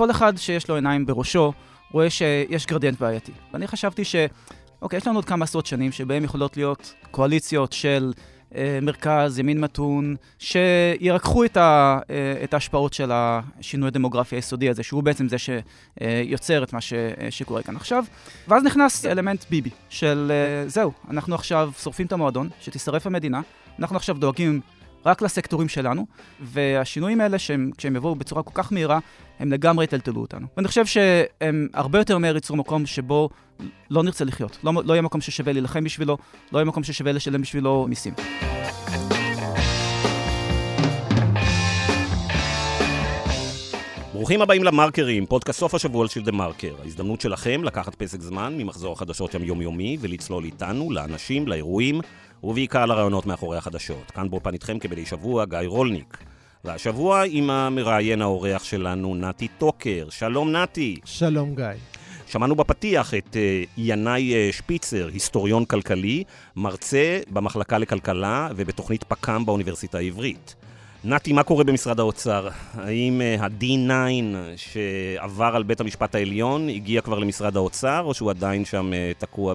כל אחד שיש לו עיניים בראשו רואה שיש גרדיאנט בעייתי. ואני חשבתי ש... אוקיי, יש לנו עוד כמה עשרות שנים שבהם יכולות להיות קואליציות של אה, מרכז, ימין מתון, שירככו את, ה, אה, את ההשפעות של השינוי הדמוגרפי היסודי הזה, שהוא בעצם זה שיוצר את מה ש, שקורה כאן עכשיו. ואז נכנס אלמנט ביבי, של אה, זהו, אנחנו עכשיו שורפים את המועדון, שתישרף המדינה, אנחנו עכשיו דואגים רק לסקטורים שלנו, והשינויים האלה, שהם, כשהם יבואו בצורה כל כך מהירה, הם לגמרי יטלטלו אותנו. ואני חושב שהם הרבה יותר מהר ייצרו מקום שבו לא נרצה לחיות. לא, לא יהיה מקום ששווה להילחם בשבילו, לא יהיה מקום ששווה לשלם בשבילו מיסים. ברוכים הבאים למרקרים, פודקאסט סוף השבוע של דה מרקר. ההזדמנות שלכם לקחת פסק זמן ממחזור החדשות היומיומי ולצלול איתנו, לאנשים, לאירועים, ובעיקר לרעיונות מאחורי החדשות. כאן באופן איתכם כבדי שבוע, גיא רולניק. והשבוע עם המראיין האורח שלנו, נתי טוקר. שלום נתי. שלום גיא. שמענו בפתיח את uh, ינאי uh, שפיצר, היסטוריון כלכלי, מרצה במחלקה לכלכלה ובתוכנית פק"ם באוניברסיטה העברית. נתי, מה קורה במשרד האוצר? האם uh, ה-D9 שעבר על בית המשפט העליון הגיע כבר למשרד האוצר, או שהוא עדיין שם uh, תקוע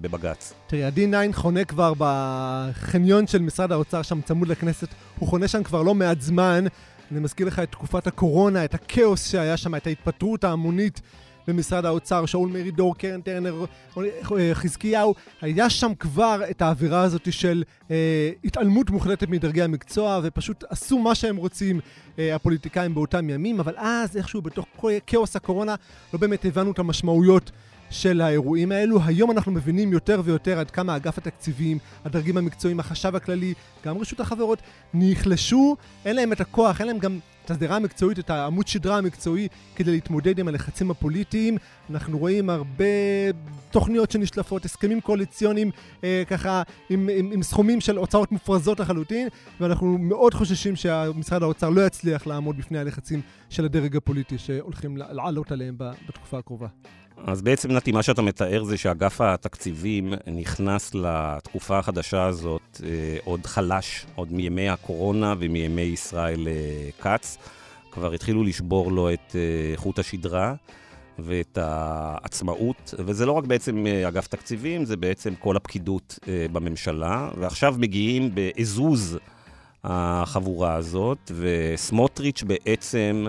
בבג"ץ? תראי, ה-D9 חונה כבר בחניון של משרד האוצר, שם צמוד לכנסת. הוא חונה שם כבר לא מעט זמן. אני מזכיר לך את תקופת הקורונה, את הכאוס שהיה שם, את ההתפטרות ההמונית במשרד האוצר, שאול מרידור, קרן טרנר, חזקיהו, היה שם כבר את האווירה הזאת של אה, התעלמות מוחלטת מדרגי המקצוע, ופשוט עשו מה שהם רוצים אה, הפוליטיקאים באותם ימים, אבל אז איכשהו בתוך כאוס הקורונה לא באמת הבנו את המשמעויות של האירועים האלו. היום אנחנו מבינים יותר ויותר עד כמה אגף התקציבים, הדרגים המקצועיים, החשב הכללי, גם רשות החברות, נחלשו, אין להם את הכוח, אין להם גם את השדרה המקצועית, את העמוד שדרה המקצועי כדי להתמודד עם הלחצים הפוליטיים. אנחנו רואים הרבה תוכניות שנשלפות, הסכמים קואליציוניים אה, ככה עם, עם, עם סכומים של הוצאות מופרזות לחלוטין, ואנחנו מאוד חוששים שמשרד האוצר לא יצליח לעמוד בפני הלחצים של הדרג הפוליטי שהולכים לעלות עליהם בתקופה הקרובה. אז בעצם, נתי, מה שאתה מתאר זה שאגף התקציבים נכנס לתקופה החדשה הזאת אה, עוד חלש, עוד מימי הקורונה ומימי ישראל אה, כץ. כבר התחילו לשבור לו את אה, חוט השדרה ואת העצמאות, וזה לא רק בעצם אה, אגף תקציבים, זה בעצם כל הפקידות אה, בממשלה, ועכשיו מגיעים בעזוז החבורה הזאת, וסמוטריץ' בעצם...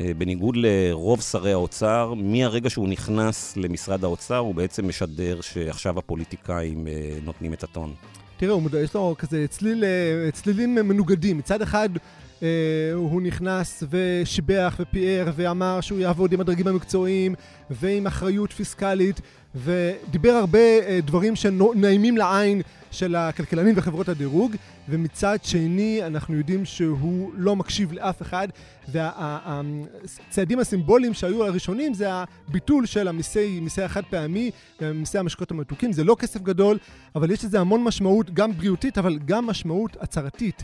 אה, בניגוד לרוב שרי האוצר, מהרגע שהוא נכנס למשרד האוצר, הוא בעצם משדר שעכשיו הפוליטיקאים אה, נותנים את הטון. תראה, יש לו כזה צליל, אה, צלילים מנוגדים. מצד אחד, הוא נכנס ושיבח ופיאר ואמר שהוא יעבוד עם הדרגים המקצועיים ועם אחריות פיסקלית ודיבר הרבה אה, דברים שנעימים לעין של הכלכלנים וחברות הדירוג ומצד שני אנחנו יודעים שהוא לא מקשיב לאף אחד והצעדים הסימבוליים שהיו הראשונים זה הביטול של המיסי, מיסי החד פעמי ומיסי המשקות המתוקים. זה לא כסף גדול אבל יש לזה המון משמעות גם בריאותית אבל גם משמעות הצהרתית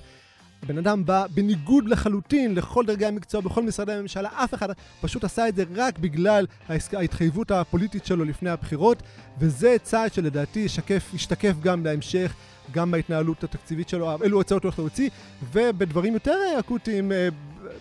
הבן אדם בא בניגוד לחלוטין לכל דרגי המקצוע בכל משרדי הממשלה, אף אחד פשוט עשה את זה רק בגלל ההתחייבות הפוליטית שלו לפני הבחירות, וזה צעד שלדעתי ישקף, ישתקף גם בהמשך, גם בהתנהלות התקציבית שלו, אילו הצעות הוא הולך להוציא, ובדברים יותר אקוטיים, אה,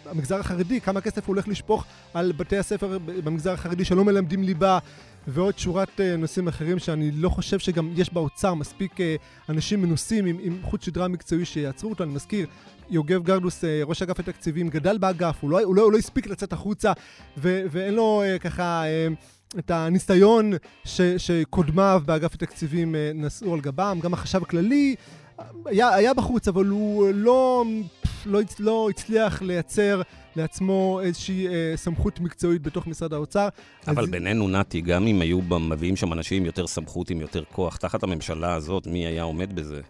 המגזר החרדי, כמה כסף הוא הולך לשפוך על בתי הספר במגזר החרדי שלא מלמדים ליבה. ועוד שורת uh, נושאים אחרים שאני לא חושב שגם יש באוצר מספיק uh, אנשים מנוסים עם, עם חוט שדרה מקצועי שיעצרו אותו. אני מזכיר, יוגב גרדוס, uh, ראש אגף התקציבים, גדל באגף, הוא לא, הוא לא, הוא לא הספיק לצאת החוצה, ו, ואין לו uh, ככה... Uh, את הניסיון ש, שקודמיו באגף התקציבים נשאו על גבם, גם החשב הכללי היה, היה בחוץ, אבל הוא לא, לא, לא הצליח לייצר לעצמו איזושהי אה, סמכות מקצועית בתוך משרד האוצר. אבל אז... בינינו, נתי, גם אם היו מביאים שם אנשים עם יותר סמכות, עם יותר כוח, תחת הממשלה הזאת, מי היה עומד בזה?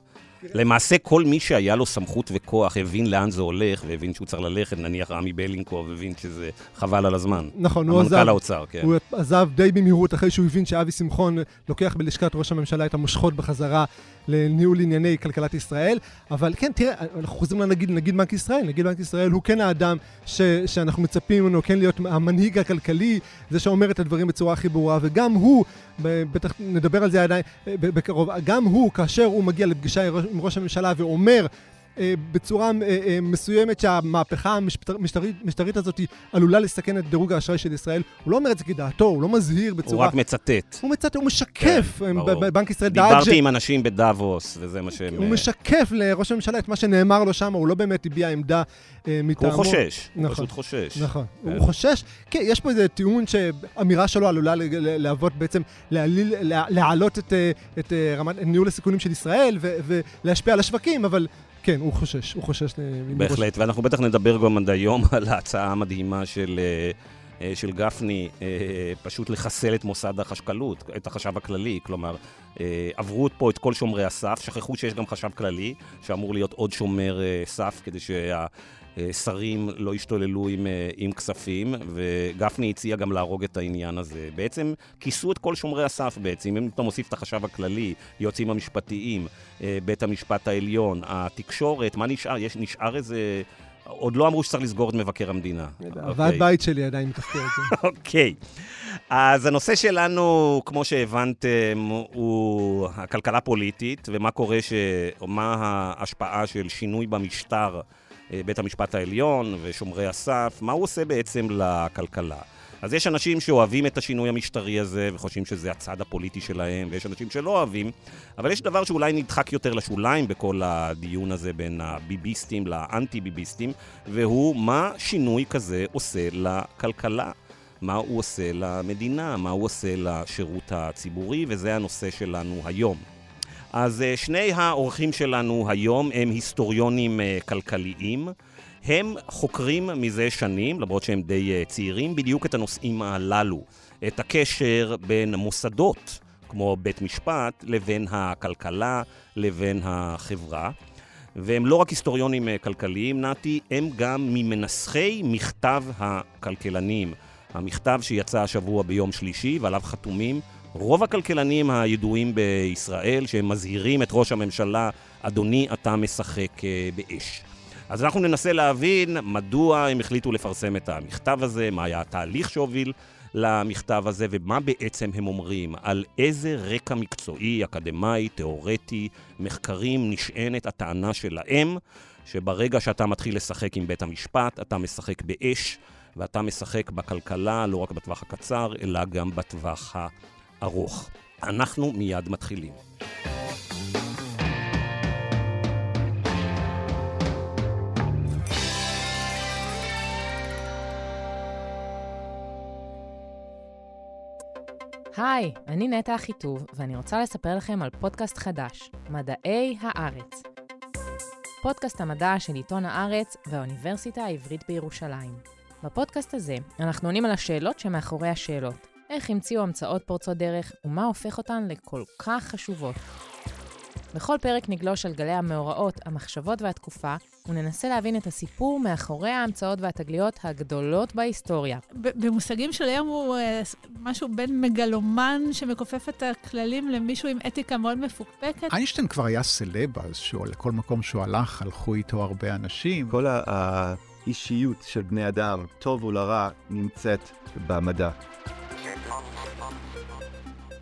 למעשה כל מי שהיה לו סמכות וכוח הבין לאן זה הולך, והבין שהוא צריך ללכת, נניח רמי בלינקוב הבין שזה חבל על הזמן. נכון, הוא עזב. המנכ"ל האוצר, כן. הוא עזב די במהירות אחרי שהוא הבין שאבי שמחון לוקח בלשכת ראש הממשלה את המושכות בחזרה לניהול ענייני כלכלת ישראל. אבל כן, תראה, אנחנו חוזרים לנגיד, נגיד בנק ישראל. נגיד בנק ישראל הוא כן האדם ש, שאנחנו מצפים ממנו כן להיות המנהיג הכלכלי, זה שאומר את הדברים בצורה הכי ברורה, וגם הוא, בטח נדבר על זה עדיין בקרוב, גם הוא, כאשר הוא מגיע לפגישה עם ראש הממשלה ואומר בצורה אה, אה, מסוימת שהמהפכה המשטרית הזאת עלולה לסכן את דירוג האשראי של ישראל. הוא לא אומר את זה כדעתו, הוא לא מזהיר בצורה... הוא רק מצטט. הוא מצטט, הוא משקף. כן, בנק ישראל דאג... דיברתי. עם אנשים בדאבוס, וזה מה שהם... הוא משקף לראש הממשלה את מה שנאמר לו שם, הוא לא באמת הביע עמדה מטעמו. הוא חושש, נכון, הוא פשוט חושש. נכון, כן. הוא חושש. כן, יש פה איזה טיעון שאמירה שלו עלולה להוות בעצם, להעלות את, ניהול הסיכונים של ישראל ולהשפיע על השווקים, אבל... כן, הוא חושש, הוא חושש. בהחלט, ואנחנו בטח נדבר גם עד היום על ההצעה המדהימה של... אה, אה, של גפני אה, פשוט לחסל את מוסד החשקלות, את החשב הכללי. כלומר, עברו פה את כל שומרי הסף, שכחו שיש גם חשב כללי, שאמור להיות עוד שומר סף כדי שה... שרים לא ישתוללו עם, אה, עם כספים, וגפני הציע גם להרוג את העניין הזה. בעצם כיסו את כל שומרי הסף בעצם, אם אתה מוסיף את החשב הכללי, יועצים המשפטיים, אה, בית המשפט העליון, התקשורת, מה נשאר? יש, נשאר איזה... עוד לא אמרו שצריך לסגור את מבקר המדינה. אוקיי. בית שלי עדיין מתפקד. אוקיי. אז הנושא שלנו, כמו שהבנתם, הוא הכלכלה פוליטית, ומה קורה, ש... מה ההשפעה של שינוי במשטר אה, בית המשפט העליון ושומרי הסף, מה הוא עושה בעצם לכלכלה? אז יש אנשים שאוהבים את השינוי המשטרי הזה וחושבים שזה הצד הפוליטי שלהם, ויש אנשים שלא אוהבים, אבל יש דבר שאולי נדחק יותר לשוליים בכל הדיון הזה בין הביביסטים לאנטי-ביביסטים, והוא מה שינוי כזה עושה לכלכלה. מה הוא עושה למדינה, מה הוא עושה לשירות הציבורי, וזה הנושא שלנו היום. אז אה, שני האורחים שלנו היום הם היסטוריונים אה, כלכליים. הם חוקרים מזה שנים, למרות שהם די אה, צעירים, בדיוק את הנושאים הללו. את הקשר בין מוסדות, כמו בית משפט, לבין הכלכלה, לבין החברה. והם לא רק היסטוריונים כלכליים, נתי, הם גם ממנסחי מכתב הכלכלנים. המכתב שיצא השבוע ביום שלישי ועליו חתומים רוב הכלכלנים הידועים בישראל, שהם מזהירים את ראש הממשלה, אדוני, אתה משחק אה, באש. אז אנחנו ננסה להבין מדוע הם החליטו לפרסם את המכתב הזה, מה היה התהליך שהוביל למכתב הזה, ומה בעצם הם אומרים, על איזה רקע מקצועי, אקדמאי, תיאורטי, מחקרים נשענת הטענה שלהם, שברגע שאתה מתחיל לשחק עם בית המשפט, אתה משחק באש, ואתה משחק בכלכלה לא רק בטווח הקצר, אלא גם בטווח. ארוך. אנחנו מיד מתחילים. היי, אני נטע אחיטוב, ואני רוצה לספר לכם על פודקאסט חדש, מדעי הארץ. פודקאסט המדע של עיתון הארץ והאוניברסיטה העברית בירושלים. בפודקאסט הזה אנחנו עונים על השאלות שמאחורי השאלות. איך המציאו המצאות פורצות דרך, ומה הופך אותן לכל כך חשובות. בכל פרק נגלוש על גלי המאורעות, המחשבות והתקופה, וננסה להבין את הסיפור מאחורי ההמצאות והתגליות הגדולות בהיסטוריה. במושגים של היום הוא uh, משהו בין מגלומן שמכופף את הכללים למישהו עם אתיקה מאוד מפוקפקת. איינשטיין כבר היה סלב אז, לכל מקום שהוא הלך, הלכו איתו הרבה אנשים. כל האישיות של בני אדם, טוב ולרע, נמצאת במדע.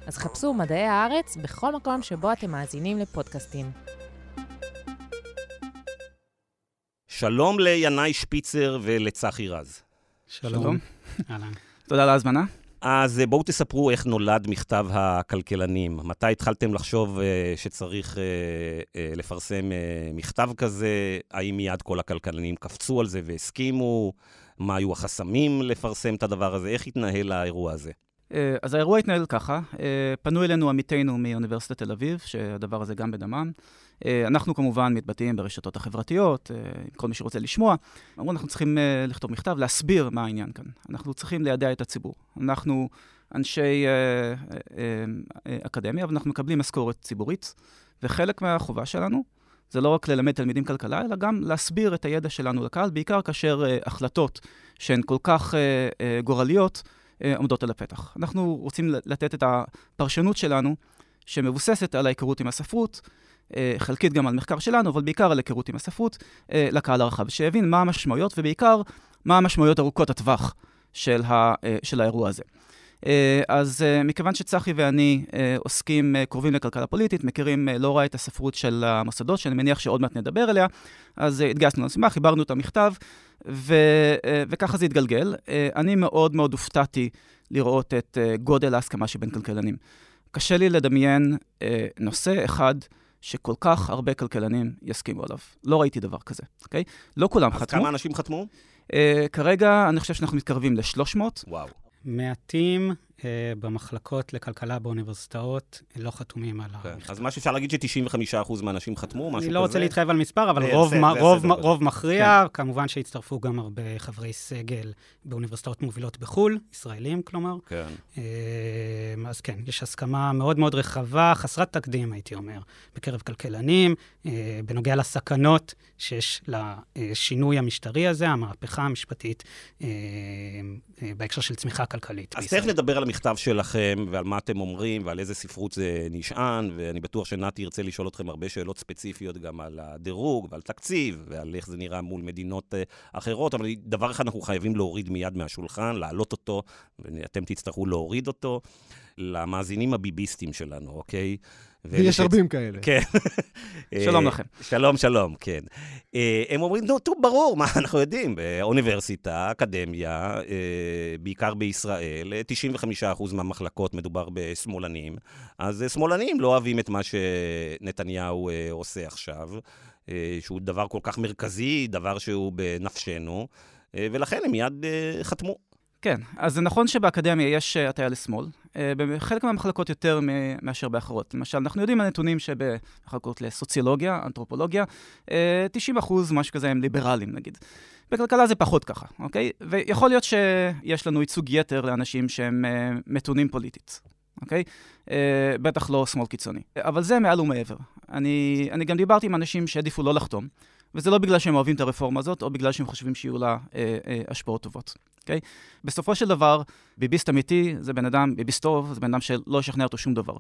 אז חפשו מדעי הארץ בכל מקום שבו אתם מאזינים לפודקאסטים. שלום לינאי שפיצר ולצחי רז. שלום. תודה על ההזמנה. אז אה, בואו תספרו איך נולד מכתב הכלכלנים. מתי התחלתם לחשוב uh, שצריך uh, לפרסם מכתב כזה? האם מיד כל הכלכלנים קפצו על זה והסכימו? מה היו החסמים לפרסם את הדבר הזה? איך התנהל האירוע הזה? אה, אז האירוע התנהל ככה, אה, פנו אלינו עמיתינו מאוניברסיטת תל אביב, שהדבר הזה גם בדמם. אה, אנחנו כמובן מתבטאים ברשתות החברתיות, כל מי שרוצה לשמוע. אמרו, אנחנו צריכים לכתוב מכתב, להסביר מה העניין כאן. אנחנו צריכים לידע את הציבור. אנחנו אנשי אקדמיה, אבל אנחנו מקבלים משכורת ציבורית, וחלק מהחובה שלנו זה לא רק ללמד תלמידים כלכלה, אלא גם להסביר את הידע שלנו לקהל, בעיקר כאשר החלטות שהן כל כך גורליות, עומדות על הפתח. אנחנו רוצים לתת את הפרשנות שלנו, שמבוססת על ההיכרות עם הספרות, אה, חלקית גם על מחקר שלנו, אבל בעיקר על היכרות עם הספרות, אה, לקהל הרחב, שיבין מה המשמעויות, ובעיקר מה המשמעויות ארוכות הטווח של, ה, של האירוע הזה. אה, אז אה, מכיוון שצחי ואני אה, עוסקים קרובים לכלכלה פוליטית, מכירים לא רע את הספרות של המוסדות, שאני מניח שעוד מעט נדבר עליה, אז התגייסנו למשימה, חיברנו את המכתב, ו, וככה זה התגלגל. אני מאוד מאוד הופתעתי לראות את גודל ההסכמה שבין כלכלנים. קשה לי לדמיין נושא אחד שכל כך הרבה כלכלנים יסכימו עליו. לא ראיתי דבר כזה, אוקיי? לא כולם אז חתמו. כמה אנשים חתמו? אה, כרגע אני חושב שאנחנו מתקרבים ל-300. וואו. מעטים במחלקות לכלכלה באוניברסיטאות לא חתומים על כן. המכתב. אז מה שאפשר להגיד ש-95% מהאנשים חתמו, משהו כזה? אני לא רוצה להתחייב על מספר, אבל רוב, רוב, סדר גודל. רוב מכריע, כמובן שהצטרפו גם הרבה חברי סגל באוניברסיטאות מובילות בחו"ל, ישראלים כלומר. כן. אה, אז כן, יש הסכמה מאוד מאוד רחבה, חסרת תקדים, הייתי אומר, בקרב כלכלנים, אה, בנוגע לסכנות שיש לשינוי המשטרי הזה, המהפכה המשפטית אה, אה, בהקשר של צמיחה כלכלית אז. תכף נדבר על המכתב שלכם, ועל מה אתם אומרים, ועל איזה ספרות זה נשען, ואני בטוח שנתי ירצה לשאול אתכם הרבה שאלות ספציפיות גם על הדירוג ועל תקציב, ועל איך זה נראה מול מדינות אה, אחרות, אבל דבר אחד אנחנו חייבים להוריד מיד מהשולחן, להעלות אותו, ואתם תצטרכו להוריד אותו, למאזינים הביביסטים שלנו, אוקיי? ויש ש- רבים כאלה. כן. שלום אה, לכם. שלום, שלום, כן. אה, הם אומרים, נו, טוב, ברור, מה אנחנו יודעים, באוניברסיטה, אקדמיה, אה, בעיקר בישראל, אה, 95% מהמחלקות מדובר בשמאלנים, אז שמאלנים לא אוהבים את מה שנתניהו עושה עכשיו, שהוא דבר כל כך מרכזי, דבר שהוא בנפשנו, ולכן הם מיד חתמו. כן, אז זה נכון שבאקדמיה יש אה, הטיה לשמאל, אה, בחלק מהמחלקות יותר מאשר באחרות. למשל, אנחנו יודעים מהנתונים שבמחלקות לסוציולוגיה, אנתרופולוגיה, אה, 90 אחוז, משהו כזה, הם ליברלים נגיד. בכלכלה זה פחות ככה, אוקיי? ויכול להיות שיש לנו ייצוג יתר לאנשים שהם אה, מתונים פוליטית, אוקיי? אה, בטח לא שמאל קיצוני. אבל זה מעל ומעבר. אני, אני גם דיברתי עם אנשים שהעדיפו לא לחתום, וזה לא בגלל שהם אוהבים את הרפורמה הזאת, או בגלל שהם חושבים שיהיו לה אה, אה, השפעות טובות, אוקיי? בסופו של דבר, ביביסט אמיתי זה בן אדם, ביביסט טוב, זה בן אדם שלא ישכנע אותו שום דבר.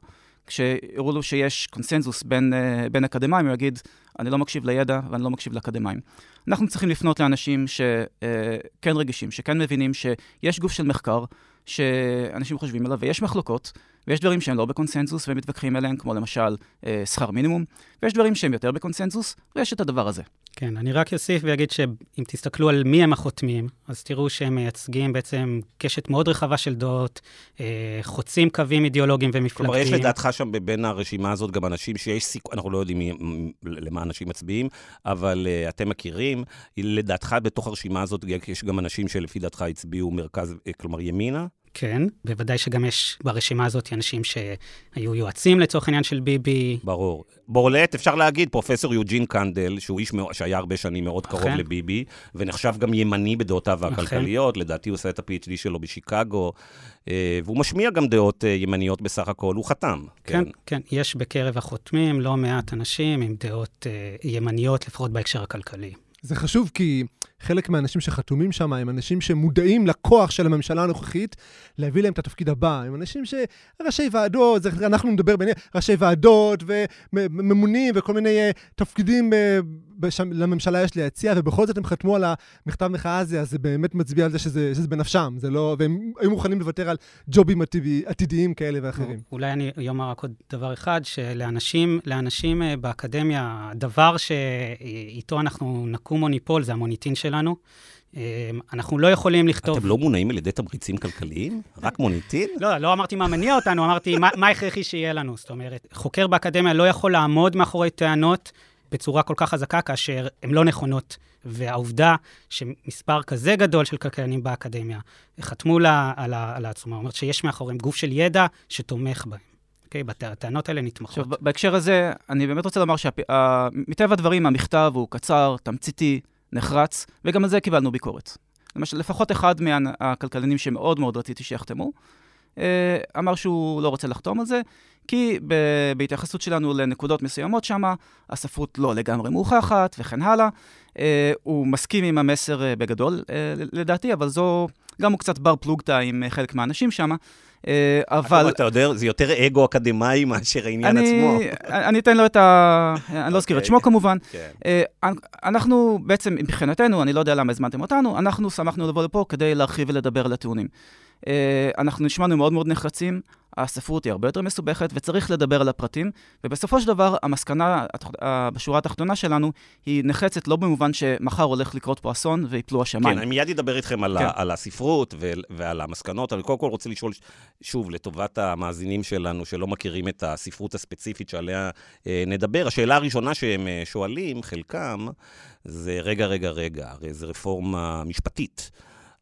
כשיראו לו שיש קונסנזוס בין, uh, בין אקדמאים, הוא יגיד, אני לא מקשיב לידע ואני לא מקשיב לאקדמאים. אנחנו צריכים לפנות לאנשים שכן רגישים, שכן מבינים שיש גוף של מחקר, שאנשים חושבים עליו, ויש מחלוקות, ויש דברים שהם לא בקונסנזוס והם מתווכחים עליהם, כמו למשל אה, שכר מינימום, ויש דברים שהם יותר בקונסנזוס, ויש את הדבר הזה. כן, אני רק אוסיף ואגיד שאם תסתכלו על מי הם החותמים, אז תראו שהם מייצגים בעצם קשת מאוד רחבה של דעות, אה, חוצים קווים אידיאולוגיים ומפלגתיים. כלומר, יש לדעתך שם בין הרשימה הזאת גם אנשים שיש סיכוי, אנחנו לא יודעים מי, למה אנשים מצביעים, אבל uh, אתם מכירים, לדעתך בתוך הרשימה הזאת יש גם אנשים שלפי דעתך הצביעו מרכז, אה, כלומר ימינה? כן, בוודאי שגם יש ברשימה הזאת אנשים שהיו יועצים לצורך העניין של ביבי. ברור. בורלט, אפשר להגיד, פרופסור יוג'ין קנדל, שהוא איש מאוד, שהיה הרבה שנים מאוד קרוב אכן. לביבי, ונחשב גם ימני בדעותיו אכן. הכלכליות, לדעתי הוא עושה את ה-PhD שלו בשיקגו, אה, והוא משמיע גם דעות אה, ימניות בסך הכל, הוא חתם. כן, כן, יש בקרב החותמים לא מעט אנשים עם דעות אה, ימניות, לפחות בהקשר הכלכלי. זה חשוב כי חלק מהאנשים שחתומים שם הם אנשים שמודעים לכוח של הממשלה הנוכחית להביא להם את התפקיד הבא. הם אנשים שראשי ועדות, זה, אנחנו נדבר בין ראשי ועדות וממונים וכל מיני uh, תפקידים uh, בשם, לממשלה יש להציע, ובכל זאת הם חתמו על המכתב מחאה הזה, אז זה באמת מצביע על זה שזה, שזה בנפשם, זה לא, והם היו מוכנים לוותר על ג'ובים עתידי, עתידיים כאלה ואחרים. אולי אני אומר רק עוד דבר אחד, שלאנשים לאנשים אה, באקדמיה, הדבר שאיתו אנחנו נקום מוניפול זה המוניטין שלנו. אה, אנחנו לא יכולים לכתוב... אתם לא מונעים על ידי תמריצים כלכליים? רק מוניטין? לא, לא אמרתי מה מניע אותנו, אמרתי מה, מה הכרחי שיהיה לנו. זאת אומרת, חוקר באקדמיה לא יכול לעמוד מאחורי טענות בצורה כל כך חזקה כאשר הן לא נכונות. והעובדה שמספר כזה גדול של כלכלנים באקדמיה חתמו לה, על, ה, על העצומה, אומרת שיש מאחוריהם גוף של ידע שתומך בהם. אוקיי? Okay, הטענות האלה נתמכות. עכשיו, בהקשר הזה, אני באמת רוצה לומר שמטבע הדברים, המכתב הוא קצר, תמציתי, נחרץ, וגם על זה קיבלנו ביקורת. למשל, לפחות אחד מהכלכלנים שמאוד מאוד רציתי שיחתמו, אמר שהוא לא רוצה לחתום על זה, כי בהתייחסות שלנו לנקודות מסוימות שם, הספרות לא לגמרי מוכחת וכן הלאה. הוא מסכים עם המסר בגדול, לדעתי, אבל זו, גם הוא קצת בר פלוגתא עם חלק מהאנשים שם. אבל... אתה יודע, זה יותר אגו אקדמאי מאשר העניין אני, עצמו. אני אתן לו את ה... אני לא אזכיר את אוקיי. שמו כמובן. כן. אנחנו בעצם, מבחינתנו, אני לא יודע למה הזמנתם אותנו, אנחנו שמחנו לבוא לפה כדי להרחיב ולדבר על הטיעונים. אה, אנחנו נשמענו מאוד מאוד נחרצים, הספרות היא הרבה יותר מסובכת, וצריך לדבר על הפרטים, ובסופו של דבר, המסקנה בשורה התחתונה שלנו היא נחרצת לא במובן שמחר הולך לקרות פה אסון ויפלו השמיים. כן, אני מיד אדבר איתכם על, כן. ה, על הספרות ועל המסקנות. אני קודם כל רוצה לשאול, שוב, לטובת המאזינים שלנו שלא מכירים את הספרות הספציפית שעליה אה, נדבר, השאלה הראשונה שהם אה, שואלים, חלקם, זה רגע, רגע, רגע, הרי זו רפורמה משפטית.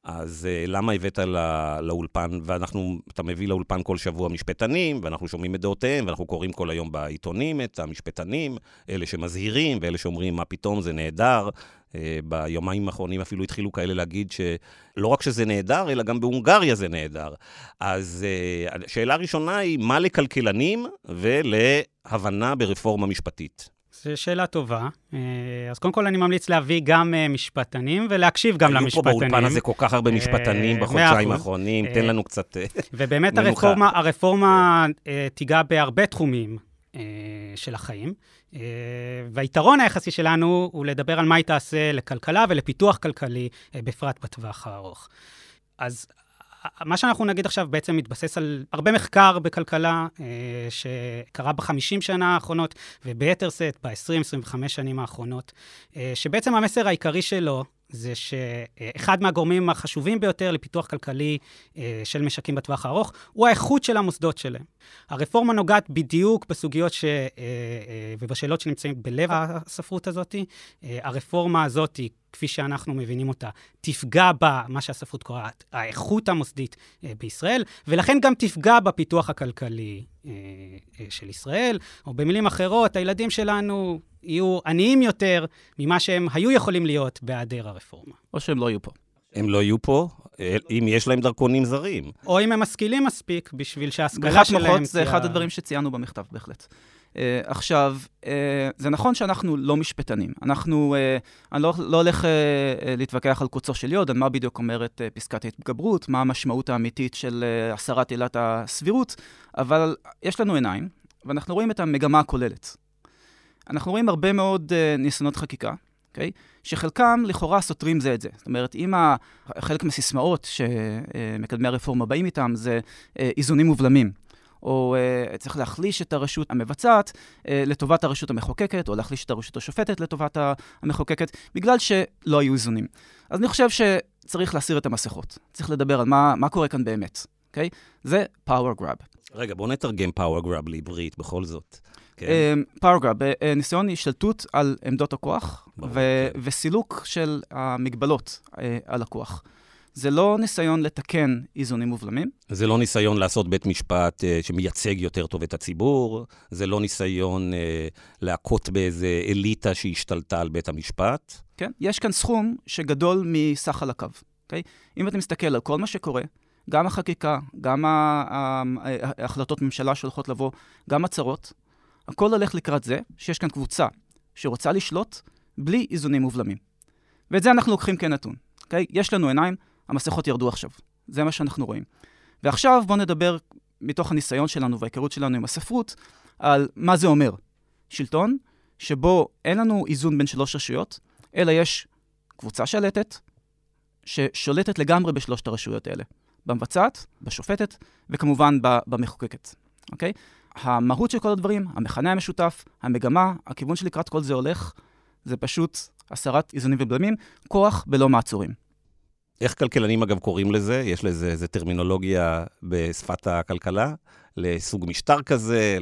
אז uh, למה הבאת לא, לאולפן, ואנחנו, אתה מביא לאולפן כל שבוע משפטנים, ואנחנו שומעים את דעותיהם, ואנחנו קוראים כל היום בעיתונים את המשפטנים, אלה שמזהירים, ואלה שאומרים, מה פתאום, זה נהדר. Uh, ביומיים האחרונים אפילו התחילו כאלה להגיד שלא רק שזה נהדר, אלא גם בהונגריה זה נהדר. אז uh, השאלה הראשונה היא, מה לכלכלנים ולהבנה ברפורמה משפטית? זו שאלה טובה. אה, אז קודם כל אני ממליץ להביא גם אה, משפטנים ולהקשיב גם למשפטנים. היו פה באולפן הזה כל כך הרבה משפטנים אה, בחודשיים האחרונים, תן לנו קצת ובאמת הרפורמה, הרפורמה תיגע בהרבה תחומים של החיים. והיתרון היחסי שלנו הוא לדבר על מה היא תעשה לכלכלה ולפיתוח כלכלי, בפרט בטווח הארוך. אז מה שאנחנו נגיד עכשיו בעצם מתבסס על הרבה מחקר בכלכלה אה, שקרה בחמישים שנה האחרונות, וביתר שאת ב-20-25 שנים האחרונות, אה, שבעצם המסר העיקרי שלו זה שאחד מהגורמים החשובים ביותר לפיתוח כלכלי אה, של משקים בטווח הארוך הוא האיכות של המוסדות שלהם. הרפורמה נוגעת בדיוק בסוגיות ש... ובשאלות שנמצאים בלב הספרות הזאת. הרפורמה הזאת, כפי שאנחנו מבינים אותה, תפגע במה שהספרות קוראת האיכות המוסדית בישראל, ולכן גם תפגע בפיתוח הכלכלי של ישראל, או במילים אחרות, הילדים שלנו יהיו עניים יותר ממה שהם היו יכולים להיות בהיעדר הרפורמה. או שהם לא יהיו פה. הם לא יהיו פה, אם יש להם דרכונים זרים. או אם הם משכילים מספיק בשביל שההשכלה שלהם... בריחת מוחות זה אחד הדברים שציינו במכתב, בהחלט. Uh, עכשיו, uh, זה נכון שאנחנו לא משפטנים. אנחנו, uh, אני לא, לא הולך uh, להתווכח על קוצו של יוד, על מה בדיוק אומרת uh, פסקת ההתגברות, מה המשמעות האמיתית של uh, הסרת עילת הסבירות, אבל יש לנו עיניים, ואנחנו רואים את המגמה הכוללת. אנחנו רואים הרבה מאוד uh, ניסיונות חקיקה, אוקיי? Okay? שחלקם לכאורה סותרים זה את זה. זאת אומרת, אם חלק מהסיסמאות שמקדמי הרפורמה באים איתם זה uh, איזונים ובלמים. או uh, צריך להחליש את הרשות המבצעת uh, לטובת הרשות המחוקקת, או להחליש את הרשות השופטת לטובת המחוקקת, בגלל שלא היו איזונים. אז אני חושב שצריך להסיר את המסכות. צריך לדבר על מה, מה קורה כאן באמת, אוקיי? Okay? זה power grab. רגע, בואו נתרגם power grab לעברית בכל זאת. כן. אה, ניסיון השתלטות על עמדות הכוח ו- כן. וסילוק של המגבלות אה, על הכוח. זה לא ניסיון לתקן איזונים ובלמים. זה לא ניסיון לעשות בית משפט uh, שמייצג יותר טוב את הציבור, זה לא ניסיון uh, להכות באיזה אליטה שהשתלטה על בית המשפט. כן, יש כאן סכום שגדול מסך על הקו, אוקיי? אם אתה מסתכל על כל מה שקורה, גם החקיקה, גם ההחלטות ממשלה שהולכות לבוא, גם הצהרות, הכל הולך לקראת זה שיש כאן קבוצה שרוצה לשלוט בלי איזונים ובלמים. ואת זה אנחנו לוקחים כנתון, אוקיי? יש לנו עיניים, המסכות ירדו עכשיו. זה מה שאנחנו רואים. ועכשיו בואו נדבר מתוך הניסיון שלנו וההיכרות שלנו עם הספרות, על מה זה אומר. שלטון שבו אין לנו איזון בין שלוש רשויות, אלא יש קבוצה שלטת, ששולטת לגמרי בשלושת הרשויות האלה. במבצעת, בשופטת, וכמובן במחוקקת, אוקיי? המהות של כל הדברים, המכנה המשותף, המגמה, הכיוון שלקראת כל זה הולך, זה פשוט הסרת איזונים ובלמים, כוח בלא מעצורים. איך כלכלנים אגב קוראים לזה? יש לזה איזה טרמינולוגיה בשפת הכלכלה? לסוג משטר כזה?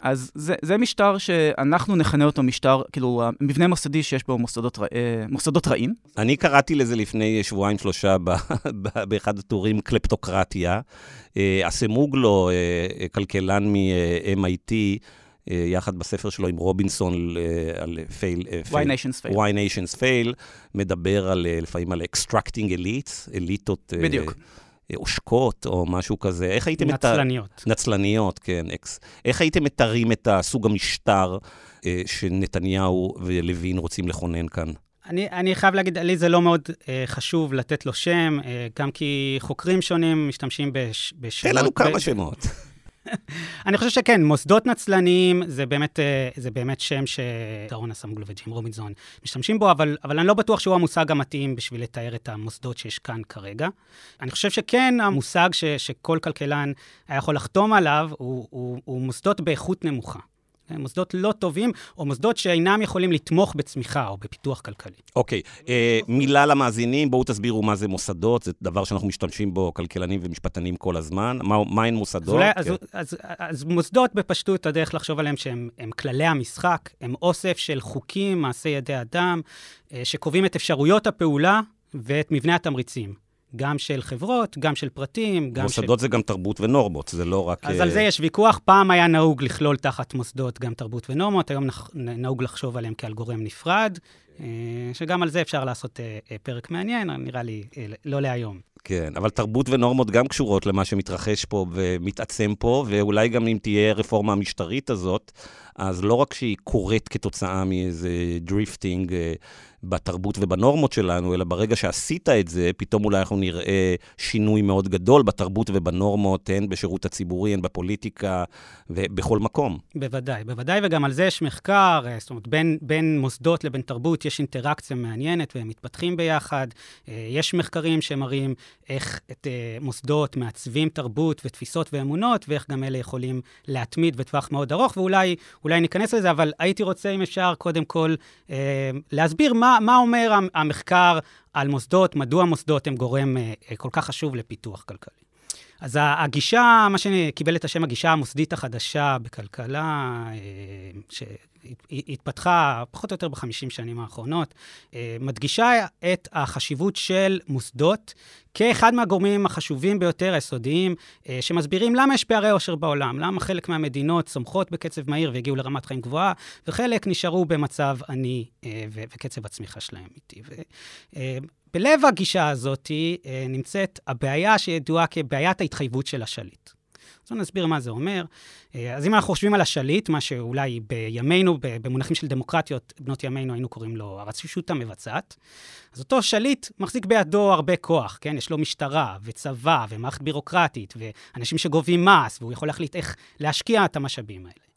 אז זה, זה משטר שאנחנו נכנה אותו משטר, כאילו, מבנה מוסדי שיש בו מוסדות, אה, מוסדות רעים. אני קראתי לזה לפני שבועיים-שלושה באחד הטורים קלפטוקרטיה. אה, אסמוגלו, אה, כלכלן מ-MIT, יחד בספר שלו עם רובינסון על פייל, Why Nations Fail. Why Nations Fail, מדבר על, לפעמים על extracting elites, אליטות. בדיוק. עושקות או משהו כזה. איך הייתם... נצלניות. מת... נצלניות, כן. אקס... איך הייתם מתארים את הסוג המשטר אה, שנתניהו ולוין רוצים לכונן כאן? אני, אני חייב להגיד, לי זה לא מאוד אה, חשוב לתת לו שם, אה, גם כי חוקרים שונים משתמשים בש, בשמות... תן לנו כמה ב... שמות. אני חושב שכן, מוסדות נצלניים זה באמת, אה, זה באמת שם שדרון אסמגלו וג'ים רובינזון משתמשים בו, אבל, אבל אני לא בטוח שהוא המושג המתאים בשביל לתאר את המוסדות שיש כאן כרגע. אני חושב שכן, המושג ש, שכל כלכלן היה יכול לחתום עליו הוא, הוא, הוא מוסדות באיכות נמוכה. מוסדות לא טובים, או מוסדות שאינם יכולים לתמוך בצמיחה או בפיתוח כלכלי. אוקיי, אה, מילה למאזינים, בואו תסבירו מה זה מוסדות, זה דבר שאנחנו משתמשים בו, כלכלנים ומשפטנים כל הזמן. מה, מהן מוסדות? אז, אולי, כן. אז, אז, אז מוסדות בפשטות, הדרך לחשוב עליהם שהם כללי המשחק, הם אוסף של חוקים, מעשי ידי אדם, אה, שקובעים את אפשרויות הפעולה ואת מבנה התמריצים. גם של חברות, גם של פרטים, גם של... מוסדות זה גם תרבות ונורמות, זה לא רק... אז על זה יש ויכוח. פעם היה נהוג לכלול תחת מוסדות גם תרבות ונורמות, היום נהוג לחשוב עליהם כעל גורם נפרד, אה, שגם על זה אפשר לעשות אה, אה, פרק מעניין, נראה לי לא להיום. כן, אבל תרבות ונורמות גם קשורות למה שמתרחש פה ומתעצם פה, ואולי גם אם תהיה רפורמה המשטרית הזאת, אז לא רק שהיא קורית כתוצאה מאיזה drifting בתרבות ובנורמות שלנו, אלא ברגע שעשית את זה, פתאום אולי אנחנו נראה שינוי מאוד גדול בתרבות ובנורמות, הן בשירות הציבורי, הן בפוליטיקה ובכל מקום. בוודאי, בוודאי, וגם על זה יש מחקר, אה, זאת אומרת, בין, בין מוסדות לבין תרבות יש אינטראקציה מעניינת והם מתפתחים ביחד. אה, יש מחקרים שמראים איך את אה, מוסדות מעצבים תרבות ותפיסות ואמונות, ואיך גם אלה יכולים להתמיד בטווח מאוד ארוך, ואולי ניכנס לזה, אבל הייתי רוצה, אם אפשר, קודם כל, להסביר מה... מה, אומר המחקר על מוסדות, מדוע מוסדות הם גורם אה, כל כך חשוב לפיתוח כלכלי. אז הגישה, מה שקיבל את השם הגישה המוסדית החדשה בכלכלה, אה, שהתפתחה פחות או יותר בחמישים שנים האחרונות, אה, מדגישה את החשיבות של מוסדות כאחד מהגורמים החשובים ביותר, היסודיים, אה, שמסבירים למה יש פערי עושר בעולם, למה חלק מהמדינות צומחות בקצב מהיר והגיעו לרמת חיים גבוהה, וחלק נשארו במצב עני וקצב הצמיחה שלהם איטי. בלב הגישה הזאת אה, נמצאת הבעיה שידועה כבעיית ההתחייבות של השליט. אז בואו נסביר מה זה אומר. אה, אז אם אנחנו חושבים על השליט, מה שאולי בימינו, במונחים של דמוקרטיות בנות ימינו, היינו קוראים לו הרשות המבצעת, אז אותו שליט מחזיק בידו הרבה כוח, כן? יש לו משטרה וצבא ומערכת בירוקרטית ואנשים שגובים מס, והוא יכול להחליט איך להשקיע את המשאבים האלה.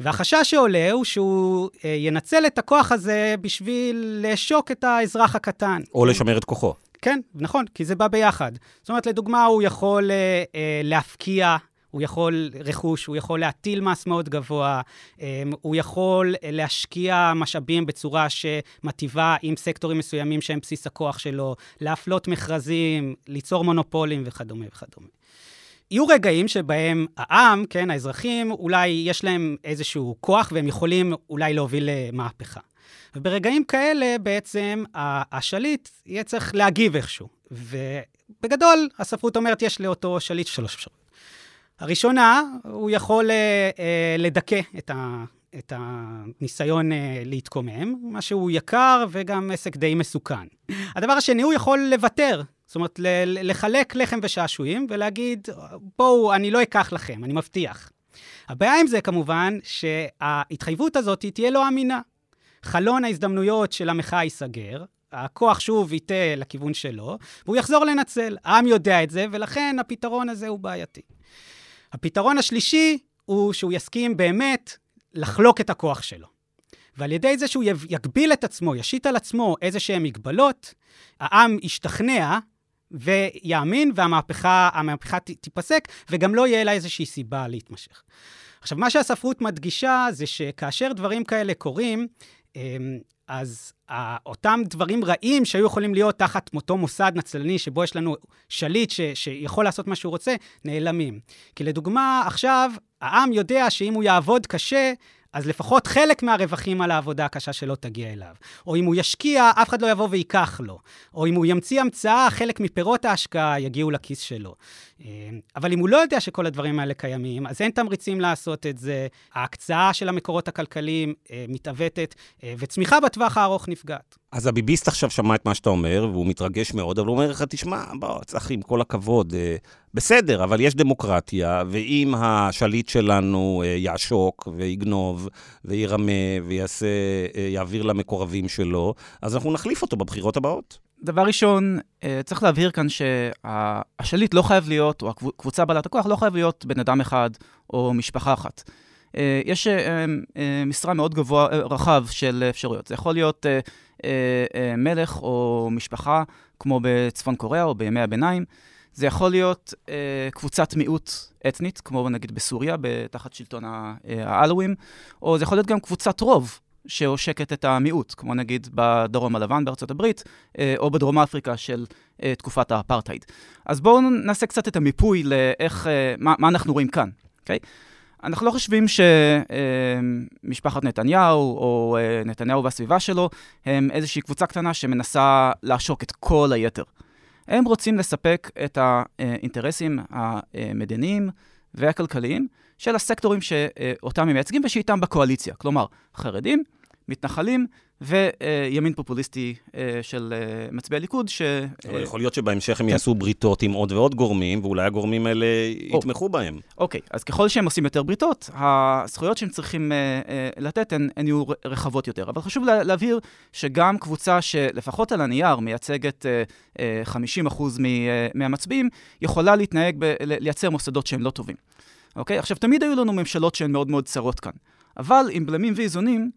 והחשש שעולה הוא שהוא אה, ינצל את הכוח הזה בשביל לעשוק את האזרח הקטן. או לשמר את כוחו. כן, נכון, כי זה בא ביחד. זאת אומרת, לדוגמה, הוא יכול אה, אה, להפקיע הוא יכול רכוש, הוא יכול להטיל מס מאוד גבוה, אה, הוא יכול להשקיע משאבים בצורה שמטיבה עם סקטורים מסוימים שהם בסיס הכוח שלו, להפלות מכרזים, ליצור מונופולים וכדומה וכדומה. יהיו רגעים שבהם העם, כן, האזרחים, אולי יש להם איזשהו כוח והם יכולים אולי להוביל למהפכה. וברגעים כאלה בעצם השליט יהיה צריך להגיב איכשהו. ובגדול, הספרות אומרת, יש לאותו שליט שלוש אפשרויות. הראשונה, הוא יכול אה, אה, לדכא את, ה, את הניסיון אה, להתקומם, מה שהוא יקר וגם עסק די מסוכן. הדבר השני, הוא יכול לוותר זאת אומרת, לחלק לחם ושעשועים ולהגיד, בואו, אני לא אקח לכם, אני מבטיח. הבעיה עם זה כמובן, שההתחייבות הזאת תהיה לא אמינה. חלון ההזדמנויות של המחאה ייסגר, הכוח שוב ייטה לכיוון שלו, והוא יחזור לנצל. העם יודע את זה, ולכן הפתרון הזה הוא בעייתי. הפתרון השלישי הוא שהוא יסכים באמת לחלוק את הכוח שלו. ועל ידי זה שהוא יגביל את עצמו, ישית על עצמו איזה שהן מגבלות, העם ישתכנע ויאמין, והמהפכה תיפסק, וגם לא יהיה לה איזושהי סיבה להתמשך. עכשיו, מה שהספרות מדגישה זה שכאשר דברים כאלה קורים, אז אותם דברים רעים שהיו יכולים להיות תחת אותו מוסד נצלני, שבו יש לנו שליט ש, שיכול לעשות מה שהוא רוצה, נעלמים. כי לדוגמה, עכשיו, העם יודע שאם הוא יעבוד קשה, אז לפחות חלק מהרווחים על העבודה הקשה שלו תגיע אליו. או אם הוא ישקיע, אף אחד לא יבוא וייקח לו. או אם הוא ימציא המצאה, חלק מפירות ההשקעה יגיעו לכיס שלו. אה, אבל אם הוא לא יודע שכל הדברים האלה קיימים, אז אין תמריצים לעשות את זה, ההקצאה של המקורות הכלכליים אה, מתעוותת, אה, וצמיחה בטווח הארוך נפגעת. אז הביביסט עכשיו שמע את מה שאתה אומר, והוא מתרגש מאוד, אבל הוא אומר לך, תשמע, בוא, צחי, עם כל הכבוד, אה, בסדר, אבל יש דמוקרטיה, ואם השליט שלנו אה, יעשוק ויגנוב וירמה ויעשה, אה, יעביר למקורבים שלו, אז אנחנו נחליף אותו בבחירות הבאות. דבר ראשון, צריך להבהיר כאן שהשליט לא חייב להיות, או הקבוצה בעלת הכוח לא חייב להיות בן אדם אחד או משפחה אחת. יש משרה מאוד גבוה, רחב של אפשרויות. זה יכול להיות מלך או משפחה, כמו בצפון קוריאה או בימי הביניים. זה יכול להיות קבוצת מיעוט אתנית, כמו נגיד בסוריה, תחת שלטון האלווים, או זה יכול להיות גם קבוצת רוב, שעושקת את המיעוט, כמו נגיד בדרום הלבן בארצות הברית, אה, או בדרום אפריקה של אה, תקופת האפרטהייד. אז בואו נעשה קצת את המיפוי לאיך, אה, מה, מה אנחנו רואים כאן, אוקיי? Okay? אנחנו לא חושבים שמשפחת נתניהו, או נתניהו והסביבה שלו, הם איזושהי קבוצה קטנה שמנסה לעשוק את כל היתר. הם רוצים לספק את האינטרסים המדיניים והכלכליים של הסקטורים שאותם הם מייצגים ושאיתם בקואליציה. כלומר, חרדים, מתנחלים וימין פופוליסטי אה, של אה, מצביעי ליכוד, ש... אבל יכול להיות שבהמשך הם יעשו בריתות עם עוד ועוד גורמים, ואולי הגורמים האלה יתמכו בהם. אוקיי, אז ככל שהם עושים יותר בריתות, הזכויות שהם צריכים אה, לתת הן, הן יהיו רחבות יותר. אבל חשוב להבהיר שגם קבוצה שלפחות על הנייר מייצגת 50% מהמצביעים, יכולה להתנהג, ב- לייצר מוסדות שהם לא טובים. אוקיי? עכשיו, תמיד היו לנו ממשלות שהן מאוד מאוד צרות כאן. אבל עם בלמים ואיזונים,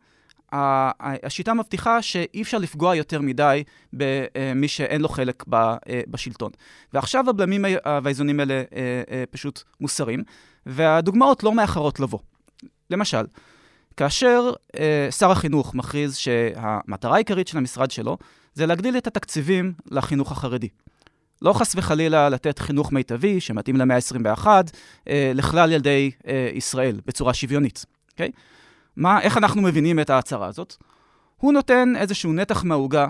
השיטה מבטיחה שאי אפשר לפגוע יותר מדי במי שאין לו חלק בשלטון. ועכשיו הבלמים והאיזונים האלה אה, אה, פשוט מוסרים, והדוגמאות לא מאחרות לבוא. למשל, כאשר אה, שר החינוך מכריז שהמטרה העיקרית של המשרד שלו זה להגדיל את התקציבים לחינוך החרדי. לא חס וחלילה לתת חינוך מיטבי שמתאים למאה ה-21 אה, לכלל ילדי אה, ישראל בצורה שוויונית, אוקיי? Okay? מה, איך אנחנו מבינים את ההצהרה הזאת? הוא נותן איזשהו נתח מהעוגה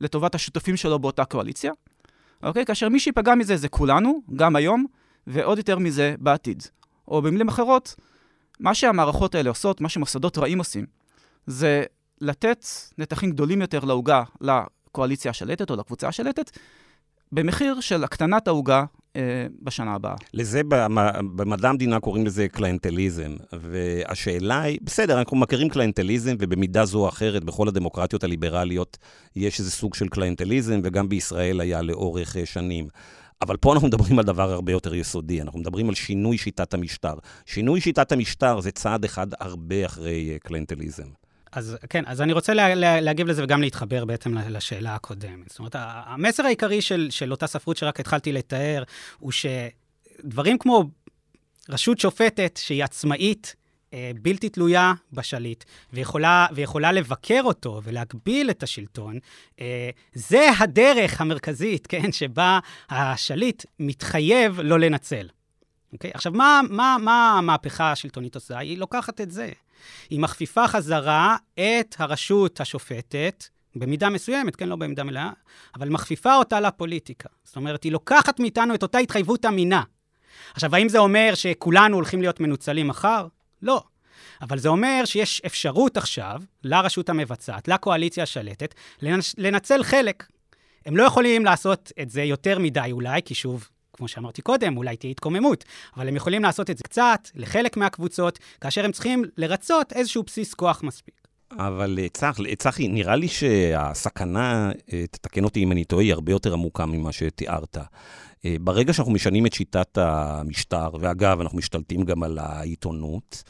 לטובת השותפים שלו באותה קואליציה, אוקיי? כאשר מי שיפגע מזה זה כולנו, גם היום, ועוד יותר מזה בעתיד. או במילים אחרות, מה שהמערכות האלה עושות, מה שמוסדות רעים עושים, זה לתת נתחים גדולים יותר לעוגה לקואליציה השלטת או לקבוצה השלטת, במחיר של הקטנת העוגה אה, בשנה הבאה. לזה במדע המדינה קוראים לזה קליינטליזם. והשאלה היא, בסדר, אנחנו מכירים קליינטליזם, ובמידה זו או אחרת, בכל הדמוקרטיות הליברליות יש איזה סוג של קליינטליזם, וגם בישראל היה לאורך אה, שנים. אבל פה אנחנו מדברים על דבר הרבה יותר יסודי, אנחנו מדברים על שינוי שיטת המשטר. שינוי שיטת המשטר זה צעד אחד הרבה אחרי אה, קליינטליזם. אז כן, אז אני רוצה לה, לה, להגיב לזה וגם להתחבר בעצם לשאלה הקודמת. זאת אומרת, המסר העיקרי של, של אותה ספרות שרק התחלתי לתאר, הוא שדברים כמו רשות שופטת שהיא עצמאית, אה, בלתי תלויה בשליט, ויכולה, ויכולה לבקר אותו ולהגביל את השלטון, אה, זה הדרך המרכזית, כן, שבה השליט מתחייב לא לנצל. אוקיי? עכשיו, מה, מה, מה המהפכה השלטונית עושה? היא לוקחת את זה. היא מכפיפה חזרה את הרשות השופטת, במידה מסוימת, כן, לא במידה מלאה, אבל מכפיפה אותה לפוליטיקה. זאת אומרת, היא לוקחת מאיתנו את אותה התחייבות אמינה. עכשיו, האם זה אומר שכולנו הולכים להיות מנוצלים מחר? לא. אבל זה אומר שיש אפשרות עכשיו לרשות המבצעת, לקואליציה השלטת, לנצל חלק. הם לא יכולים לעשות את זה יותר מדי אולי, כי שוב, כמו שאמרתי קודם, אולי תהיה התקוממות, אבל הם יכולים לעשות את זה קצת, לחלק מהקבוצות, כאשר הם צריכים לרצות איזשהו בסיס כוח מספיק. אבל אה, צח, צחי, נראה לי שהסכנה, אה, תתקן אותי אם אני טועה, היא הרבה יותר עמוקה ממה שתיארת. ברגע שאנחנו משנים את שיטת המשטר, ואגב, אנחנו משתלטים גם על העיתונות,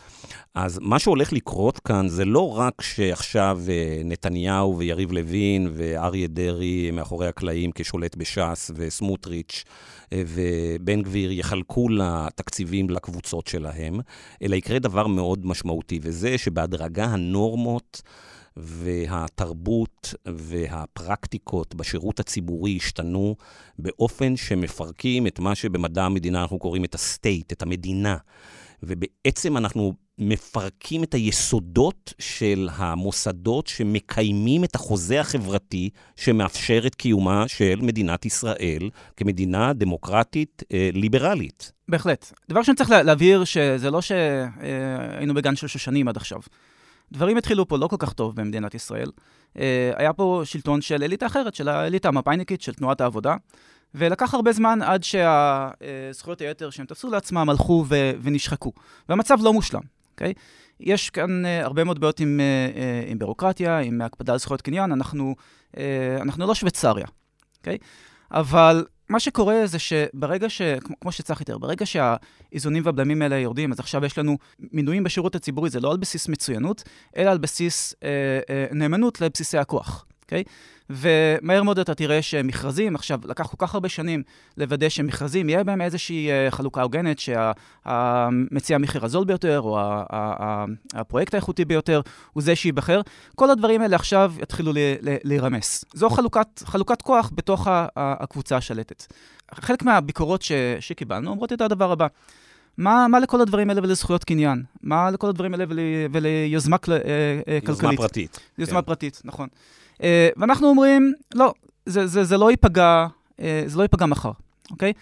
אז מה שהולך לקרות כאן זה לא רק שעכשיו נתניהו ויריב לוין ואריה דרעי מאחורי הקלעים כשולט בש"ס וסמוטריץ' ובן גביר יחלקו לתקציבים לקבוצות שלהם, אלא יקרה דבר מאוד משמעותי, וזה שבהדרגה הנורמות... והתרבות והפרקטיקות בשירות הציבורי השתנו באופן שמפרקים את מה שבמדע המדינה אנחנו קוראים את הסטייט, את המדינה. ובעצם אנחנו מפרקים את היסודות של המוסדות שמקיימים את החוזה החברתי שמאפשר את קיומה של מדינת ישראל כמדינה דמוקרטית אה, ליברלית. בהחלט. דבר שאני צריך להבהיר, שזה לא שהיינו בגן של שושנים עד עכשיו. דברים התחילו פה לא כל כך טוב במדינת ישראל. אה, היה פה שלטון של אליטה אחרת, של האליטה המפאיניקית, של תנועת העבודה. ולקח הרבה זמן עד שהזכויות היתר שהם תפסו לעצמם הלכו ונשחקו. והמצב לא מושלם. אוקיי? יש כאן uh, הרבה מאוד בעיות עם, uh, uh, עם בירוקרטיה, עם הקפדה על זכויות קניין, אנחנו, uh, אנחנו לא שוויצריה, אוקיי? אבל מה שקורה זה שברגע ש... כמו שצריך יותר, ברגע שהאיזונים והבלמים האלה יורדים, אז עכשיו יש לנו מינויים בשירות הציבורי, זה לא על בסיס מצוינות, אלא על בסיס אה, אה, נאמנות לבסיסי הכוח, אוקיי? ומהר מאוד אתה תראה שמכרזים, עכשיו, לקח כל כך הרבה שנים לוודא שמכרזים, יהיה בהם איזושהי אה, חלוקה הוגנת, שהמציע המחיר הזול ביותר, או הפרויקט האיכותי ביותר, הוא זה שייבחר. כל הדברים האלה עכשיו יתחילו להירמס. זו חלוקת, חלוקת כוח בתוך הקבוצה השלטת. חלק מהביקורות ש, שקיבלנו אומרות את הדבר הבא. מה, מה לכל הדברים האלה ולזכויות קניין? מה לכל הדברים האלה ול, וליוזמה כל, אה, אה, כלכלית? יוזמה פרטית. יוזמה כן. פרטית, נכון. אה, ואנחנו אומרים, לא, זה, זה, זה לא ייפגע, אה, זה לא ייפגע מחר, אוקיי?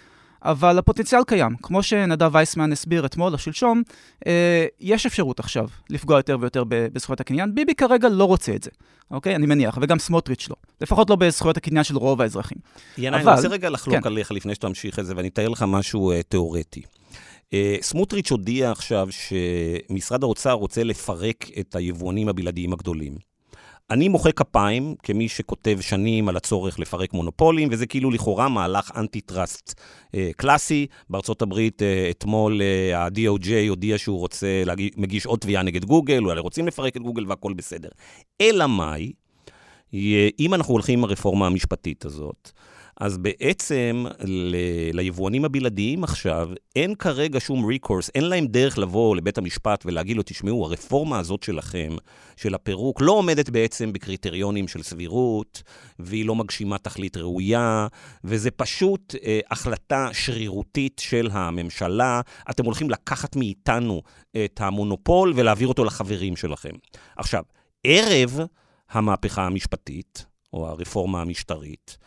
אבל הפוטנציאל קיים. כמו שנדב וייסמן הסביר אתמול או שלשום, אה, יש אפשרות עכשיו לפגוע יותר ויותר בזכויות הקניין. ביבי כרגע לא רוצה את זה, אוקיי? אני מניח, וגם סמוטריץ' לא. לפחות לא בזכויות הקניין של רוב האזרחים. ינאי, אבל... אני רוצה רגע לחלוק כן. עליך לפני שתמשיך את זה, ואני אתאר לך משהו uh, תיאורטי. Uh, סמוטריץ' הודיע עכשיו שמשרד האוצר רוצה לפרק את היבואנים הבלעדיים הגדולים. אני מוחא כפיים כמי שכותב שנים על הצורך לפרק מונופולים, וזה כאילו לכאורה מהלך אנטי-טראסט אה, קלאסי. בארצות הברית אה, אתמול אה, ה-DOJ הודיע שהוא רוצה, להגיש, מגיש עוד תביעה נגד גוגל, אולי רוצים לפרק את גוגל והכל בסדר. אלא מאי, אם אנחנו הולכים עם הרפורמה המשפטית הזאת, אז בעצם ל... ליבואנים הבלעדיים עכשיו, אין כרגע שום ריקורס, אין להם דרך לבוא לבית המשפט ולהגיד לו, תשמעו, הרפורמה הזאת שלכם, של הפירוק, לא עומדת בעצם בקריטריונים של סבירות, והיא לא מגשימה תכלית ראויה, וזה פשוט אה, החלטה שרירותית של הממשלה. אתם הולכים לקחת מאיתנו את המונופול ולהעביר אותו לחברים שלכם. עכשיו, ערב המהפכה המשפטית, או הרפורמה המשטרית,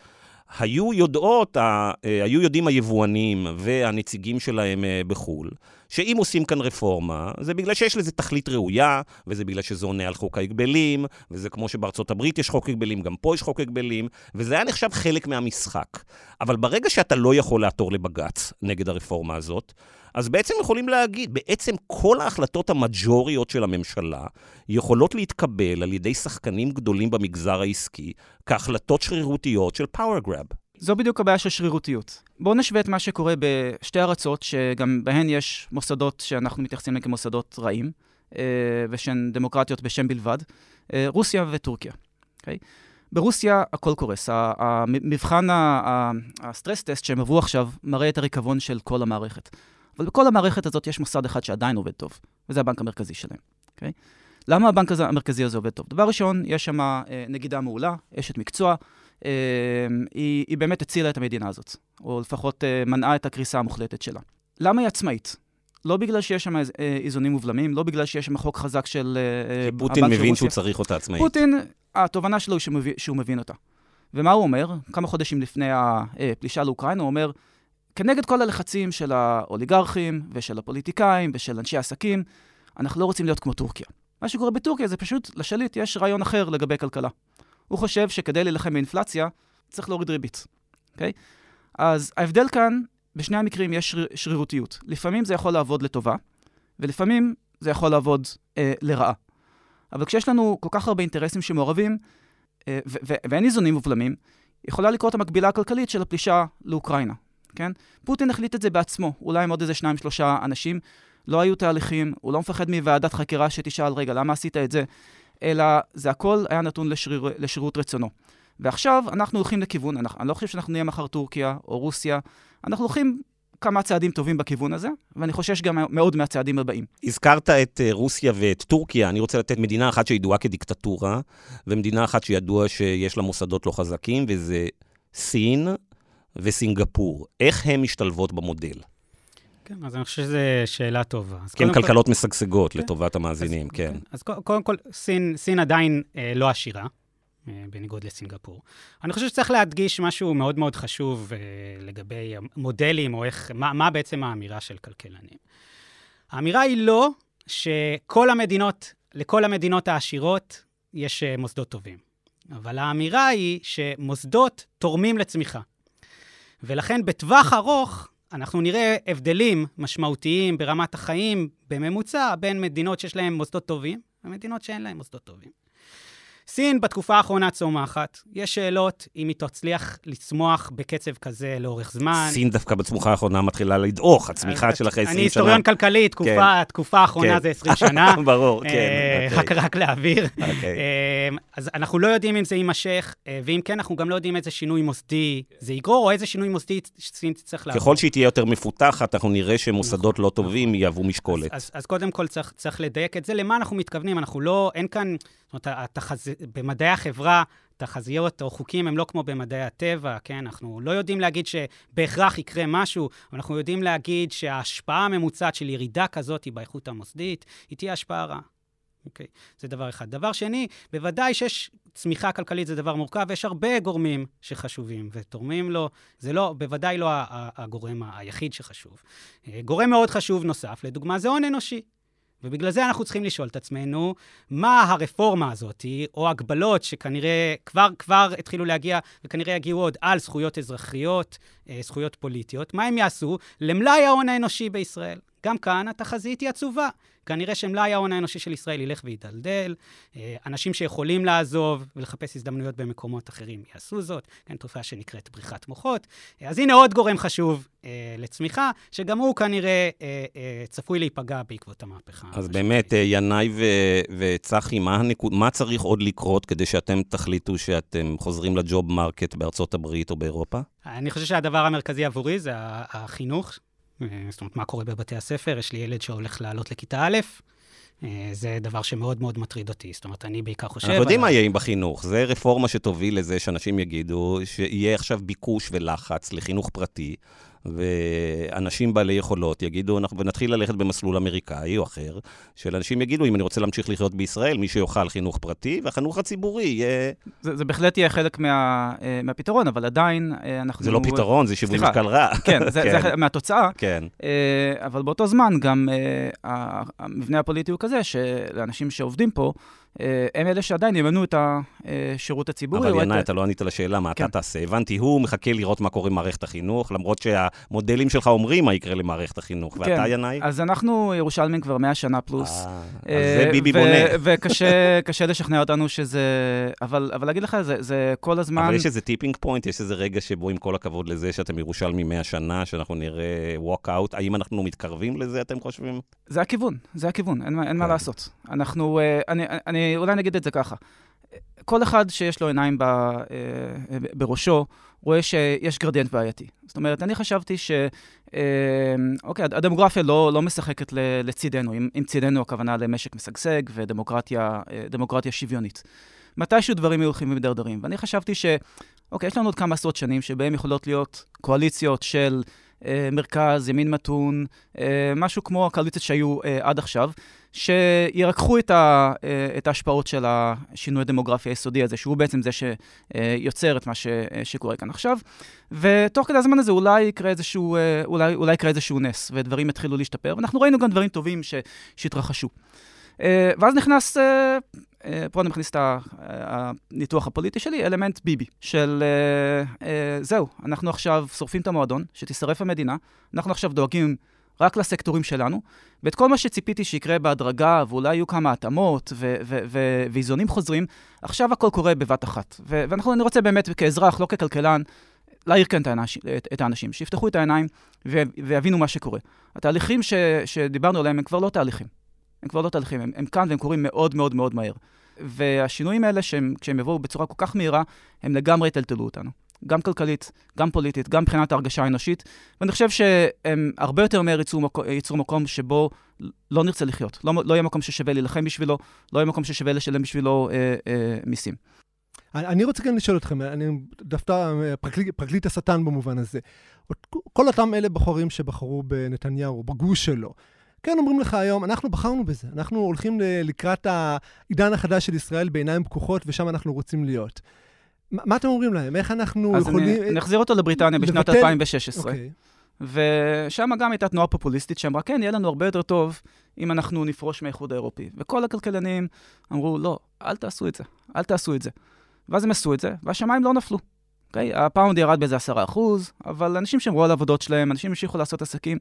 היו יודעות, אה, היו יודעים היבואנים והנציגים שלהם אה, בחו"ל, שאם עושים כאן רפורמה, זה בגלל שיש לזה תכלית ראויה, וזה בגלל שזה עונה על חוק ההגבלים, וזה כמו שבארצות הברית יש חוק הגבלים, גם פה יש חוק הגבלים, וזה היה נחשב חלק מהמשחק. אבל ברגע שאתה לא יכול לעתור לבג"ץ נגד הרפורמה הזאת, אז בעצם יכולים להגיד, בעצם כל ההחלטות המג'וריות של הממשלה יכולות להתקבל על ידי שחקנים גדולים במגזר העסקי כהחלטות שרירותיות של power grab. זו בדיוק הבעיה של שרירותיות. בואו נשווה את מה שקורה בשתי ארצות, שגם בהן יש מוסדות שאנחנו מתייחסים אליהן כמוסדות רעים, אה, ושהן דמוקרטיות בשם בלבד, אה, רוסיה וטורקיה. Okay? אוקיי? ברוסיה הכל קורס. המבחן, הסטרס טסט שהם עברו עכשיו, מראה את הריקבון של כל המערכת. אבל בכל המערכת הזאת יש מוסד אחד שעדיין עובד טוב, וזה הבנק המרכזי שלהם, אוקיי? Okay? למה הבנק הזה, המרכזי הזה עובד טוב? דבר ראשון, יש שם אה, נגידה מעולה, אשת מקצוע, היא, היא באמת הצילה את המדינה הזאת, או לפחות אה, מנעה את הקריסה המוחלטת שלה. למה היא עצמאית? לא בגלל שיש שם אה, איזונים ובלמים, לא בגלל שיש שם חוק חזק של... אה, כי פוטין מבין שהוא צריך אותה עצמאית. פוטין, התובנה שלו היא שהוא מבין, שהוא מבין אותה. ומה הוא אומר? כמה חודשים לפני הפלישה לאוקראינה, הוא אומר, כנגד כל הלחצים של האוליגרכים ושל הפוליטיקאים ושל אנשי העסקים, אנחנו לא רוצים להיות כמו טורקיה. מה שקורה בטורקיה זה פשוט, לשליט יש רעיון אחר לגבי כלכלה. הוא חושב שכדי להילחם באינפלציה, צריך להוריד ריבית, אוקיי? Okay? אז ההבדל כאן, בשני המקרים יש שריר, שרירותיות. לפעמים זה יכול לעבוד לטובה, ולפעמים זה יכול לעבוד אה, לרעה. אבל כשיש לנו כל כך הרבה אינטרסים שמעורבים, אה, ואין איזונים ובלמים, יכולה לקרות המקבילה הכלכלית של הפלישה לאוקראינה, כן? פוטין החליט את זה בעצמו, אולי עם עוד איזה שניים, שלושה אנשים. לא היו תהליכים, הוא לא מפחד מוועדת חקירה שתשאל, רגע, למה עשית את זה? אלא זה הכל היה נתון לשריר, לשירות רצונו. ועכשיו אנחנו הולכים לכיוון, אנחנו, אני לא חושב שאנחנו נהיה מחר טורקיה או רוסיה, אנחנו הולכים כמה צעדים טובים בכיוון הזה, ואני חושש גם מאוד מהצעדים הבאים. הזכרת את אה, רוסיה ואת טורקיה, אני רוצה לתת מדינה אחת שידועה כדיקטטורה, ומדינה אחת שידוע שיש לה מוסדות לא חזקים, וזה סין וסינגפור. איך הן משתלבות במודל? כן, אז אני חושב שזו שאלה טובה. כי הן כלכלות כל... משגשגות כן. לטובת המאזינים, אז, כן. אז קודם כל, סין, סין עדיין אה, לא עשירה, אה, בניגוד לסינגפור. אני חושב שצריך להדגיש משהו מאוד מאוד חשוב אה, לגבי מודלים, או איך, מה, מה בעצם האמירה של כלכלנים. האמירה היא לא שכל המדינות, לכל המדינות העשירות יש אה, מוסדות טובים. אבל האמירה היא שמוסדות תורמים לצמיחה. ולכן בטווח ארוך, אנחנו נראה הבדלים משמעותיים ברמת החיים בממוצע בין מדינות שיש להן מוסדות טובים ומדינות שאין להן מוסדות טובים. סין בתקופה האחרונה צומחת. יש שאלות אם היא תצליח לצמוח בקצב כזה לאורך זמן. סין דווקא בתקופה האחרונה מתחילה לדעוך, הצמיחה של אחרי 20 שנה. אני היסטוריון כלכלי, תקופה, התקופה האחרונה כן. זה 20 שנה. ברור, כן. אה, אוקיי. רק להעביר. אוקיי. אה, אז אנחנו לא יודעים אם זה יימשך, אה, ואם כן, אנחנו גם לא יודעים איזה שינוי מוסדי זה יגרור, או איזה שינוי מוסדי סין תצטרך לעבור. ככל שהיא תהיה יותר מפותחת, אנחנו נראה שמוסדות לא טובים יהוו משקולת. אז, קודם כל צריך, צריך לדייק את זה. למה אנחנו מתכוונים? אנחנו לא, אין כאן, זאת אומרת. במדעי החברה, תחזיות או חוקים הם לא כמו במדעי הטבע, כן? אנחנו לא יודעים להגיד שבהכרח יקרה משהו, אבל אנחנו יודעים להגיד שההשפעה הממוצעת של ירידה כזאת באיכות המוסדית, היא תהיה השפעה רעה. אוקיי, זה דבר אחד. דבר שני, בוודאי שיש צמיחה כלכלית, זה דבר מורכב, ויש הרבה גורמים שחשובים ותורמים לו. זה לא, בוודאי לא הגורם היחיד שחשוב. אה, גורם מאוד חשוב נוסף, לדוגמה, זה הון אנושי. ובגלל זה אנחנו צריכים לשאול את עצמנו, מה הרפורמה הזאת, או הגבלות שכנראה כבר, כבר התחילו להגיע, וכנראה יגיעו עוד על זכויות אזרחיות, אה, זכויות פוליטיות, מה הם יעשו למלאי ההון האנושי בישראל? גם כאן התחזית היא עצובה. כנראה שמלאי ההון האנושי של ישראל ילך וידלדל, אה, אנשים שיכולים לעזוב ולחפש הזדמנויות במקומות אחרים יעשו זאת, כן, תופעה שנקראת בריחת מוחות. אה, אז הנה עוד גורם חשוב אה, לצמיחה, שגם הוא כנראה אה, אה, צפוי להיפגע בעקבות המהפכה. אז. באמת, אה, ינאי ו- וצחי, מה, הנקוד, מה צריך עוד לקרות כדי שאתם תחליטו שאתם חוזרים ל job market בארצות הברית או באירופה? אני חושב שהדבר המרכזי עבורי זה החינוך. אה, זאת אומרת, מה קורה בבתי הספר? יש לי ילד שהולך לעלות לכיתה א', אה, זה דבר שמאוד מאוד מטריד אותי. זאת אומרת, אני בעיקר חושב... אנחנו יודעים מה יהיה בחינוך. זה רפורמה שתוביל לזה שאנשים יגידו שיהיה עכשיו ביקוש ולחץ לחינוך פרטי, ואנשים בעלי יכולות יגידו, אנחנו ונתחיל ללכת במסלול אמריקאי או אחר, של אנשים יגידו, אם אני רוצה להמשיך לחיות בישראל, מי שיאכל חינוך פרטי, והחינוך הציבורי יהיה... זה, זה בהחלט יהיה חלק מה, אה, מהפתרון, אבל עדיין אה, אנחנו... זה לא פתרון, זה שיווי. משקל רע. כן, זה, זה חלק מהתוצאה. כן. אה, אבל באותו זמן גם המבנה הפוליטי הוא כזה, שלאנשים שעובדים פה, הם אלה שעדיין יממנו את השירות הציבורי. או אבל את- ינאי, אתה לא ענית לשאלה, מה אתה כן. תעשה? הבנתי, הוא מחכה לראות מה קורה במערכת החינוך, למרות שהמודלים שלך אומרים מה יקרה למערכת החינוך. ואתה, כן. ינאי? אז אנחנו ירושלמים כבר 100 שנה פלוס. אה, אז אה, זה ביבי בונה. וקשה קשה לשכנע אותנו שזה... אבל, אבל להגיד לך, זה, זה כל הזמן... אבל יש איזה tipping point, יש איזה רגע שבו, עם כל הכבוד לזה שאתם ירושלמי 100 שנה, שאנחנו נראה walk out, האם אנחנו מתקרבים לזה, אתם חושבים? זה הכיוון, זה הכיוון, אין, אין מה כן. לעשות. אנחנו, אה, אני, אני, אולי נגיד את זה ככה. כל אחד שיש לו עיניים ב, אה, בראשו, רואה שיש גרדיאנט בעייתי. זאת אומרת, אני חשבתי ש... אה, אוקיי, הדמוגרפיה לא, לא משחקת לצידנו. אם, אם צידנו הכוונה למשק משגשג ודמוקרטיה אה, שוויונית. מתישהו דברים היו הולכים ומדרדרים. ואני חשבתי ש... אוקיי, יש לנו עוד כמה עשרות שנים שבהם יכולות להיות קואליציות של אה, מרכז, ימין מתון, אה, משהו כמו הקואליציות שהיו אה, עד עכשיו, שירככו את, ה, אה, את ההשפעות של השינוי הדמוגרפי היסודי הזה, שהוא בעצם זה שיוצר את מה ש, אה, שקורה כאן עכשיו. ותוך כדי הזמן הזה אולי יקרה איזשהו, אה, אולי, אולי יקרה איזשהו נס, ודברים יתחילו להשתפר, ואנחנו ראינו גם דברים טובים ש, שהתרחשו. אה, ואז נכנס, אה, אה, פה אני מכניס את ה- הניתוח הפוליטי שלי, אלמנט ביבי, של אה, אה, זהו, אנחנו עכשיו שורפים את המועדון, שתישרף המדינה, אנחנו עכשיו דואגים רק לסקטורים שלנו, ואת כל מה שציפיתי שיקרה בהדרגה, ואולי יהיו כמה התאמות ואיזונים חוזרים, עכשיו הכל קורה בבת אחת. ו- ואנחנו, אני רוצה באמת, כאזרח, לא ככלכלן, להעיר כאן את, האנש, את, האנשים, שיפתחו את העיניים ויבינו מה שקורה. התהליכים ש- שדיברנו עליהם הם כבר לא תהליכים. הם כבר לא תהליכים, הם, הם כאן והם קורים מאוד מאוד מאוד מהר. והשינויים האלה, שהם, כשהם יבואו בצורה כל כך מהירה, הם לגמרי יטלטלו אותנו. גם כלכלית, גם פוליטית, גם מבחינת ההרגשה האנושית, ואני חושב שהם הרבה יותר מהר ייצרו, מקום, ייצרו מקום שבו לא נרצה לחיות. לא, לא יהיה מקום ששווה להילחם בשבילו, לא יהיה מקום ששווה לשלם בשבילו אה, אה, מיסים. אני רוצה כן לשאול אתכם, אני דווקא אה, פרקליט, פרקליט השטן במובן הזה. כל אותם אלה בוחרים שבחרו בנתניהו, בגוש שלו, כן אומרים לך היום, אנחנו בחרנו בזה, אנחנו הולכים לקראת העידן החדש של ישראל בעיניים פקוחות, ושם אנחנו רוצים להיות. מה מה אתם אומרים להם? איך אנחנו אז יכולים... אני, אני אחזיר אותו לבריטניה בשנת לבטל- 2016. אוקיי. ושם גם הייתה תנועה פופוליסטית שאמרה, כן, יהיה לנו הרבה יותר טוב אם אנחנו נפרוש מהאיחוד האירופי. וכל הכלכלנים אמרו, לא, אל תעשו את זה, אל תעשו את זה. ואז הם עשו את זה, והשמיים לא נפלו. אוקיי? הפאונד ירד באיזה עשרה אחוז, אבל אנשים שמרו על העבודות שלהם, אנשים המשיכו לעשות עסקים.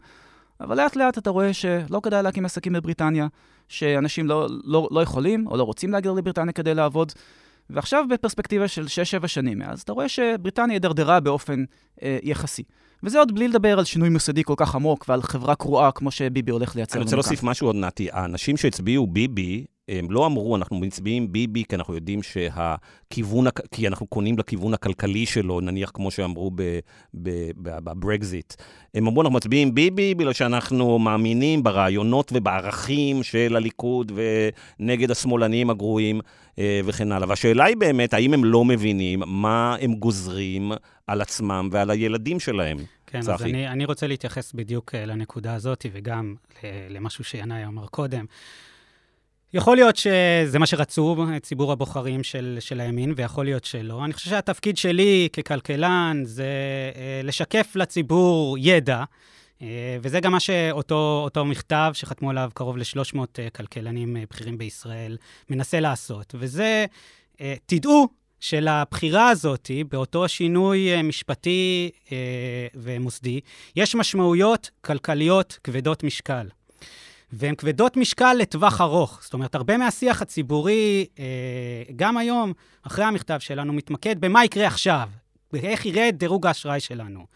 אבל לאט לאט אתה רואה שלא כדאי להקים עסקים בבריטניה, שאנשים לא, לא, לא יכולים או לא רוצים להגיע לבריטניה כדי לעבוד. ועכשיו בפרספקטיבה של 6-7 שנים מאז, אתה רואה שבריטניה הידרדרה באופן אה, יחסי. וזה עוד בלי לדבר על שינוי מוסדי כל כך עמוק ועל חברה קרועה כמו שביבי הולך לייצר אני רוצה. להוסיף משהו עוד, נתי. האנשים שהצביעו ביבי, הם לא אמרו, אנחנו מצביעים ביבי כי אנחנו יודעים שהכיוון, הכ- כי אנחנו קונים לכיוון הכלכלי שלו, נניח כמו שאמרו בברקזיט. הם אמרו, אנחנו מצביעים ביבי בגלל שאנחנו מאמינים ברעיונות ובערכים של הליכוד ונגד השמאלנים הגרועים אה, וכן הלאה. והשאלה היא באמת, האם הם לא מבינים מה הם גוזרים על עצמם ועל הילדים שלהם? כן, אז צחי. אני, אני רוצה להתייחס בדיוק אה, לנקודה הזאת, וגם ל- למשהו שינאי אמר קודם. יכול להיות שזה מה שרצו ציבור הבוחרים של, של הימין, ויכול להיות שלא. אני חושב שהתפקיד שלי ככלכלן זה אה, לשקף לציבור ידע, אה, וזה גם מה שאותו אותו מכתב שחתמו עליו קרוב ל-300 אה, כלכלנים בכירים בישראל מנסה לעשות. וזה, תדעו שלבחירה הזאת, באותו שינוי משפטי ומוסדי, יש משמעויות כלכליות כבדות משקל. והן כבדות משקל לטווח ארוך. זאת אומרת, הרבה מהשיח הציבורי, אה, גם היום, אחרי המכתב שלנו, מתמקד במה יקרה עכשיו, באיך ירד דירוג האשראי שלנו.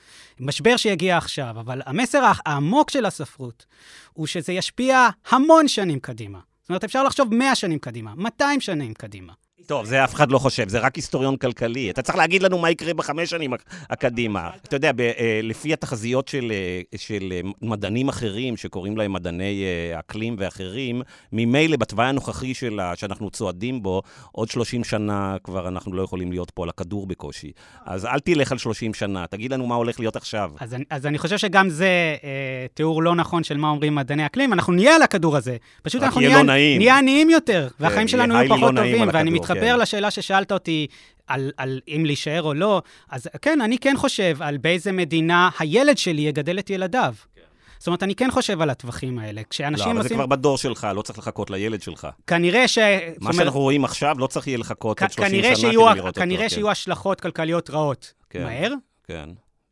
משבר שיגיע עכשיו, אבל המסר העמוק של הספרות הוא שזה ישפיע המון שנים קדימה. זאת אומרת, אפשר לחשוב 100 שנים קדימה, 200 שנים קדימה. טוב, זה אף אחד לא חושב, זה רק היסטוריון כלכלי. אתה צריך להגיד לנו מה יקרה בחמש שנים הק- הקדימה. אתה יודע, ב, אה, לפי התחזיות של, אה, של אה, מדענים אחרים, שקוראים להם מדעני אקלים ואחרים, ממילא בתוואי הנוכחי שלה, שאנחנו צועדים בו, עוד 30 שנה כבר אנחנו לא יכולים להיות פה על הכדור בקושי. אז אל תלך על 30 שנה, תגיד לנו מה הולך להיות עכשיו. אז אני, אז אני חושב שגם זה אה, תיאור לא נכון של מה אומרים מדעני אקלים. אנחנו נהיה על הכדור הזה. פשוט אנחנו נהיה, לא. נהיה עניים יותר, והחיים יהיה שלנו יהיו לא פחות נעים טובים. ואני הכדור, מתחבר כן. לשאלה ששאלת אותי על, על אם להישאר או לא. אז כן, אני כן חושב על באיזה מדינה הילד שלי יגדל את ילדיו. זאת אומרת, אני כן חושב על הטווחים האלה. לא, כשאנשים אבל זה עושים... כבר בדור שלך, לא צריך לחכות לילד שלך. כנראה ש... מה שאנחנו רואים עכשיו, לא צריך יהיה לחכות עוד כ- 30 כנראה שנה שיהיו, כדי לראות אותו. כנראה כן. שיהיו השלכות כלכליות רעות כן. מהר, כן.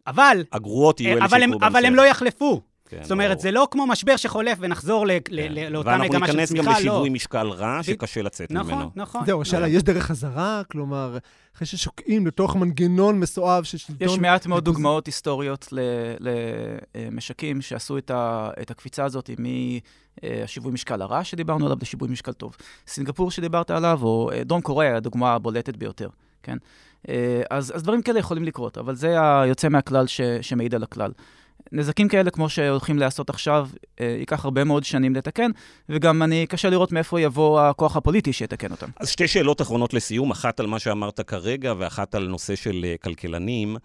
אבל... הגרועות יהיו אלה אבל שיקרו אבל הם בהמשך. לא יחלפו. כן, זאת אומרת, ברור. זה לא כמו משבר שחולף ונחזור כן. לאותה ואנחנו מגמה של ניכנס גם צמיחה, לא. לשיווי משקל רע, שקשה לצאת ממנו. נכון, נכון. זהו, השאלה, יש דרך חזרה? כלומר, אחרי ששוקעים לתוך מנגנון מסואב של שלטון... יש מעט מאוד. דוגמאות היסטוריות למשקים שעשו את, הקפיצה הזאת מהשיווי משקל הרע שדיברנו עליו לשיווי משקל טוב. סינגפור שדיברת עליו, או אה, דרום קוריאה, הדוגמה הבולטת ביותר, כן? אה, אז, אז דברים כאלה יכולים לקרות, אבל זה היוצא מהכלל ש, שמעיד על הכלל. נזקים כאלה, כמו שהולכים לעשות עכשיו, אה, ייקח הרבה מאוד שנים לתקן, וגם אני, קשה לראות מאיפה יבוא הכוח הפוליטי שיתקן אותם. אז שתי שאלות אחרונות לסיום, אחת על מה שאמרת כרגע ואחת על נושא של אה, כלכלנים.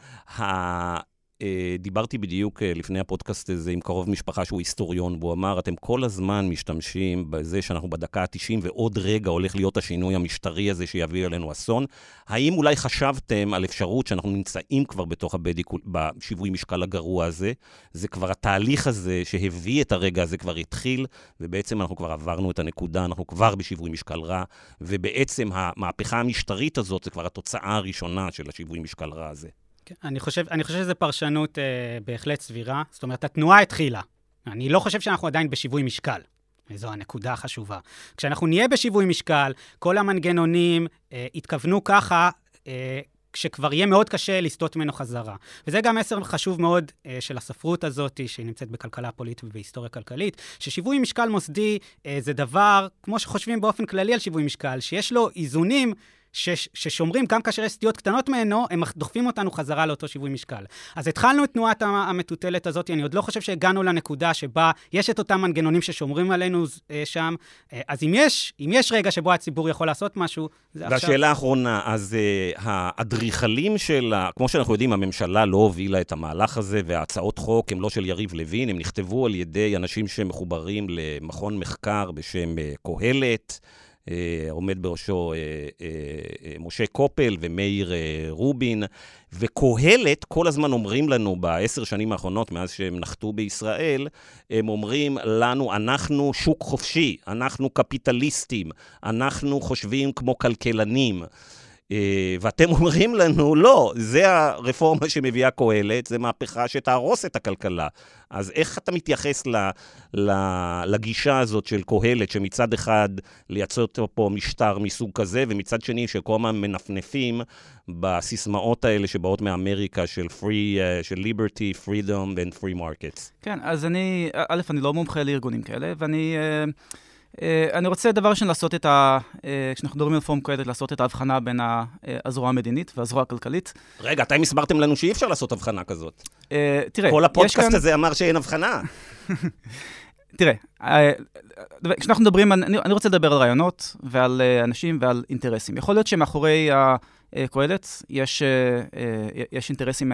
אה, דיברתי בדיוק אה, לפני הפודקאסט הזה עם קרוב משפחה שהוא היסטוריון, והוא אמר, אתם כל הזמן משתמשים בזה שאנחנו בדקה ה-90 ועוד רגע הולך להיות השינוי המשטרי הזה שיביא עלינו אסון. האם אולי חשבתם על אפשרות שאנחנו נמצאים כבר בתוך הבדיקול, בשיווי משקל הגרוע הזה? זה כבר התהליך הזה שהביא את הרגע הזה כבר התחיל, ובעצם אנחנו כבר עברנו את הנקודה, אנחנו כבר בשיווי משקל רע, ובעצם המהפכה המשטרית הזאת זה כבר התוצאה הראשונה של השיווי משקל רע הזה. כן, אני חושב, אני חושב שזו פרשנות אה, בהחלט סבירה. זאת אומרת, התנועה התחילה. אני לא חושב שאנחנו עדיין בשיווי משקל. וזו הנקודה החשובה. כשאנחנו נהיה בשיווי משקל, כל המנגנונים אה, יתכוונו ככה, אה, שכבר יהיה מאוד קשה לסטות ממנו חזרה. וזה גם מסר חשוב מאוד אה, של הספרות הזאת, שהיא נמצאת בכלכלה פוליטית ובהיסטוריה כלכלית, ששיווי משקל מוסדי אה, זה דבר, כמו שחושבים באופן כללי על שיווי משקל, שיש לו איזונים ש- ששומרים, גם כאשר יש סטיות קטנות ממנו, הם דוחפים אותנו חזרה לאותו שיווי משקל. אז התחלנו את תנועת המטוטלת הזאת, אני עוד לא חושב שהגענו לנקודה שבה יש את אותם מנגנונים ששומרים עלינו אה, שם. אה, אז אם יש, אם יש רגע שבו הציבור יכול לעשות משהו, זה עכשיו. והשאלה האחרונה, אז uh, האדריכלים של, ה- כמו שאנחנו יודעים, הממשלה לא הובילה את המהלך הזה, והצעות חוק הן לא של יריב לוין, הן נכתבו על ידי אנשים שמחוברים למכון מחקר בשם uh, קהלת. Uh, עומד בראשו uh, uh, משה קופל ומאיר רובין, וקהלת כל הזמן אומרים לנו בעשר שנים האחרונות, מאז שהם נחתו בישראל, הם אומרים לנו, אנחנו שוק חופשי, אנחנו קפיטליסטים, אנחנו חושבים כמו כלכלנים. אה, ואתם אומרים לנו, לא, זה הרפורמה שמביאה קהלת, זה מהפכה שתהרוס את הכלכלה. אז איך אתה מתייחס ל, ל, לגישה הזאת של קהלת, שמצד אחד לייצר פה משטר מסוג כזה, ומצד שני שכל הזמן מנפנפים בסיסמאות האלה שבאות מאמריקה של free, uh, של liberty, freedom and free markets? כן, אז אני, א', אני לא מומחה לארגונים כאלה, ואני... Uh... Uh, אני רוצה דבר ראשון לעשות את ה... Uh, כשאנחנו מדברים על פורום קהלת, לעשות את ההבחנה בין הזרוע המדינית והזרוע הכלכלית. רגע, אתם הסברתם לנו שאי אפשר לעשות הבחנה כזאת. תראה, כל הפודקאסט כאן... הזה אמר שאין הבחנה. תראה, כשאנחנו מדברים, אני, אני רוצה לדבר על רעיונות ועל אנשים ועל אינטרסים. יכול להיות שמאחורי קהלת יש, יש אינטרסים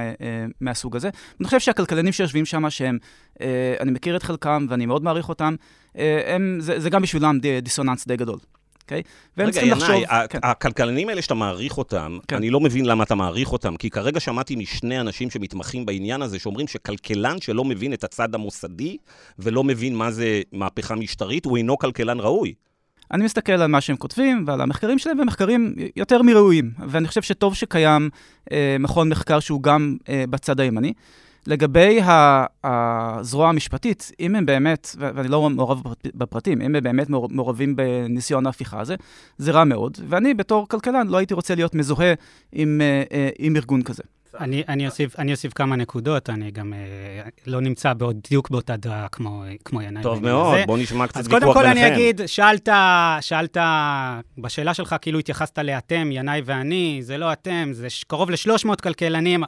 מהסוג הזה. אני חושב שהכלכלנים שיושבים שם, שהם, אני מכיר את חלקם ואני מאוד מעריך אותם, הם, זה, זה גם בשבילם דיסוננס די גדול. אוקיי? והם צריכים לחשוב... רגע, ינאי, כן. הכלכלנים האלה שאתה מעריך אותם, כן. אני לא מבין למה אתה מעריך אותם, כי כרגע שמעתי משני אנשים שמתמחים בעניין הזה, שאומרים שכלכלן שלא מבין את הצד המוסדי, ולא מבין מה זה מהפכה משטרית, הוא אינו כלכלן ראוי. אני מסתכל על מה שהם כותבים ועל המחקרים שלהם, והם מחקרים יותר מראויים. ואני חושב שטוב שקיים אה, מכון מחקר שהוא גם אה, בצד הימני. לגבי הזרוע המשפטית, אם הם באמת, ואני לא מעורב בפרטים, אם הם באמת מעורבים בניסיון ההפיכה הזה, זה רע מאוד. ואני בתור כלכלן לא הייתי רוצה להיות מזוהה עם, אה, אה, עם ארגון כזה. אני, אני, אוסיף, אני אוסיף כמה נקודות, אני גם אה, לא נמצא בדיוק באותה דעה כמו, כמו ינאי. טוב מאוד, בוא נשמע קצת ויכוח ביניכם. אז קודם כל אני אגיד, שאלת, שאלת, בשאלה שלך כאילו התייחסת לאתם, ינאי ואני, זה לא אתם, זה קרוב ל-300 כלכלנים.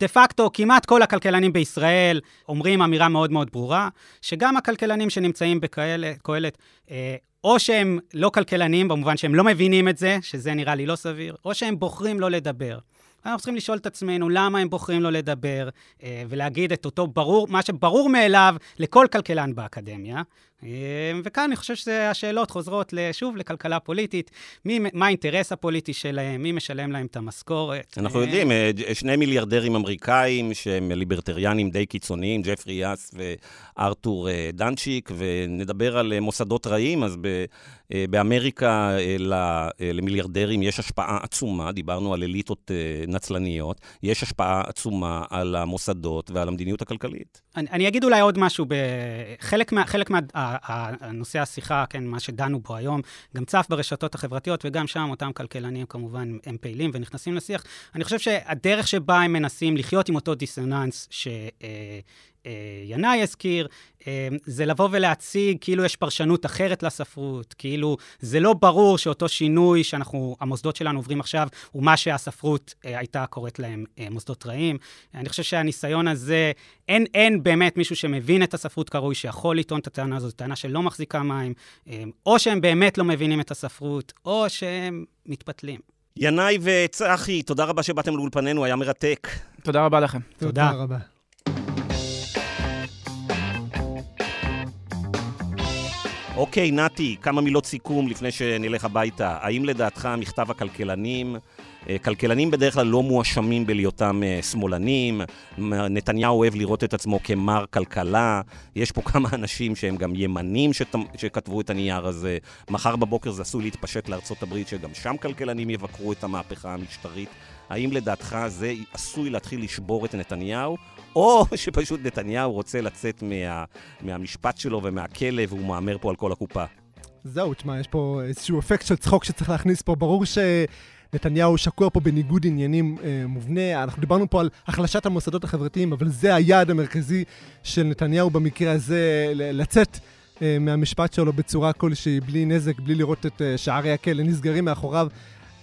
דה פקטו, כמעט כל הכלכלנים בישראל אומרים אמירה מאוד מאוד ברורה, שגם הכלכלנים שנמצאים בקהלת, אה, או שהם לא כלכלנים, במובן שהם לא מבינים את זה, שזה נראה לי לא סביר, או שהם בוחרים לא לדבר. אנחנו צריכים לשאול את עצמנו למה הם בוחרים לא לדבר, אה, ולהגיד את אותו ברור, מה שברור מאליו לכל כלכלן באקדמיה. אה, וכאן אני חושב שהשאלות חוזרות, שוב, לכלכלה פוליטית. מי, מה האינטרס הפוליטי שלהם? מי משלם להם את המשכורת? אנחנו יודעים, אה, שני מיליארדרים אמריקאים שהם ליברטריאנים די קיצוניים, ג'פרי יאס וארתור דנצ'יק, ונדבר על מוסדות רעים, אז ב... באמריקה למיליארדרים יש השפעה עצומה, דיברנו על אליטות נצלניות, יש השפעה עצומה על המוסדות ועל המדיניות הכלכלית. אני, אני אגיד אולי עוד משהו, חלק מה... חלק מה הנושא השיחה, כן, מה שדנו בו היום, גם צף ברשתות החברתיות, וגם שם אותם כלכלנים כמובן הם פעילים ונכנסים לשיח. אני חושב שהדרך שבה הם מנסים לחיות עם אותו דיסוננס, ש... אה, אה, ינאי הזכיר, אה, זה לבוא ולהציג כאילו יש פרשנות אחרת לספרות, כאילו זה לא ברור שאותו שינוי שאנחנו, המוסדות שלנו עוברים עכשיו, הוא מה שהספרות אה, הייתה קוראת להם מוסדות רעים. אני חושב שהניסיון הזה, אין, אין באמת מישהו שמבין את הספרות כראוי, שיכול לטעון את הטענה הזאת, טענה שלא מחזיקה מים, או שהם באמת לא מבינים את הספרות, או שהם מתפתלים. ינאי וצחי, תודה רבה שבאתם לאולפנינו, היה מרתק. תודה רבה לכם. תודה, תודה רבה. אוקיי, נתי, כמה מילות סיכום לפני שנלך הביתה. האם לדעתך מכתב הכלכלנים, אה, כלכלנים בדרך כלל לא מואשמים בלהיותם אה, שמאלנים, נתניהו אוהב לראות את עצמו כמר כלכלה, יש פה כמה אנשים שהם גם ימנים שת... שכתבו את הנייר הזה, מחר בבוקר זה עשוי להתפשט לארצות הברית, שגם שם כלכלנים יבקרו את המהפכה המשטרית. האם לדעתך זה עשוי להתחיל לשבור את נתניהו, או שפשוט נתניהו רוצה לצאת מה, מהמשפט שלו ומהכלא והוא מהמר פה על כל הקופה. זהו, תשמע, יש פה איזשהו אפקט של צחוק שצריך להכניס פה. ברור שנתניהו שקוע פה בניגוד עניינים אה, מובנה. אנחנו דיברנו פה על החלשת המוסדות החברתיים, אבל זה היעד המרכזי של נתניהו במקרה הזה, לצאת אה, מהמשפט שלו בצורה כלשהי, בלי נזק, בלי לראות את אה, שערי הכלא נסגרים מאחוריו.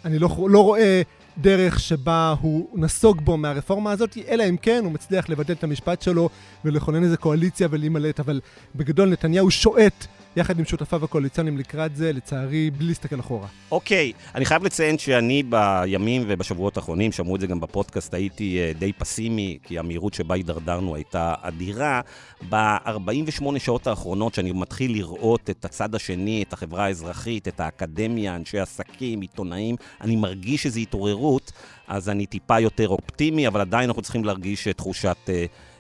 אני לא, לא רואה דרך שבה הוא נסוג בו מהרפורמה הזאת, אלא אם כן הוא מצליח לבדל את המשפט שלו ולכונן איזה קואליציה ולהימלט, אבל בגדול נתניהו שועט יחד עם שותפיו הקואליציוניים לקראת זה, לצערי, בלי להסתכל אחורה. אוקיי, okay. אני חייב לציין שאני בימים ובשבועות האחרונים, שמעו את זה גם בפודקאסט, הייתי uh, די פסימי, כי המהירות שבה הידרדרנו הייתה אדירה. ב-48 שעות האחרונות, שאני מתחיל לראות את הצד השני, את החברה האזרחית, את האקדמיה, אנשי עסקים, עיתונאים, אני מרגיש איזו התעוררות, אז אני טיפה יותר אופטימי, אבל עדיין אנחנו צריכים להרגיש תחושת... Uh,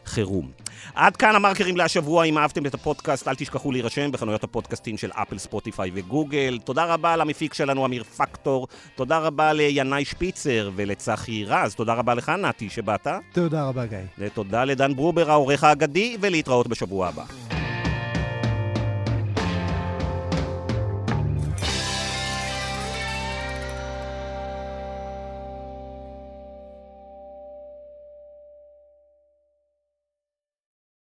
חירום. עד כאן המרקרים להשבוע, אם אהבתם את הפודקאסט, אל תשכחו להירשם בחנויות הפודקאסטים של אפל, ספוטיפיי וגוגל. תודה רבה למפיק שלנו, אמיר פקטור. תודה רבה לינאי שפיצר ולצחי רז. תודה רבה לך, נתי, שבאת. תודה רבה, גיא. ותודה לדן ברובר, העורך האגדי, ולהתראות בשבוע הבא.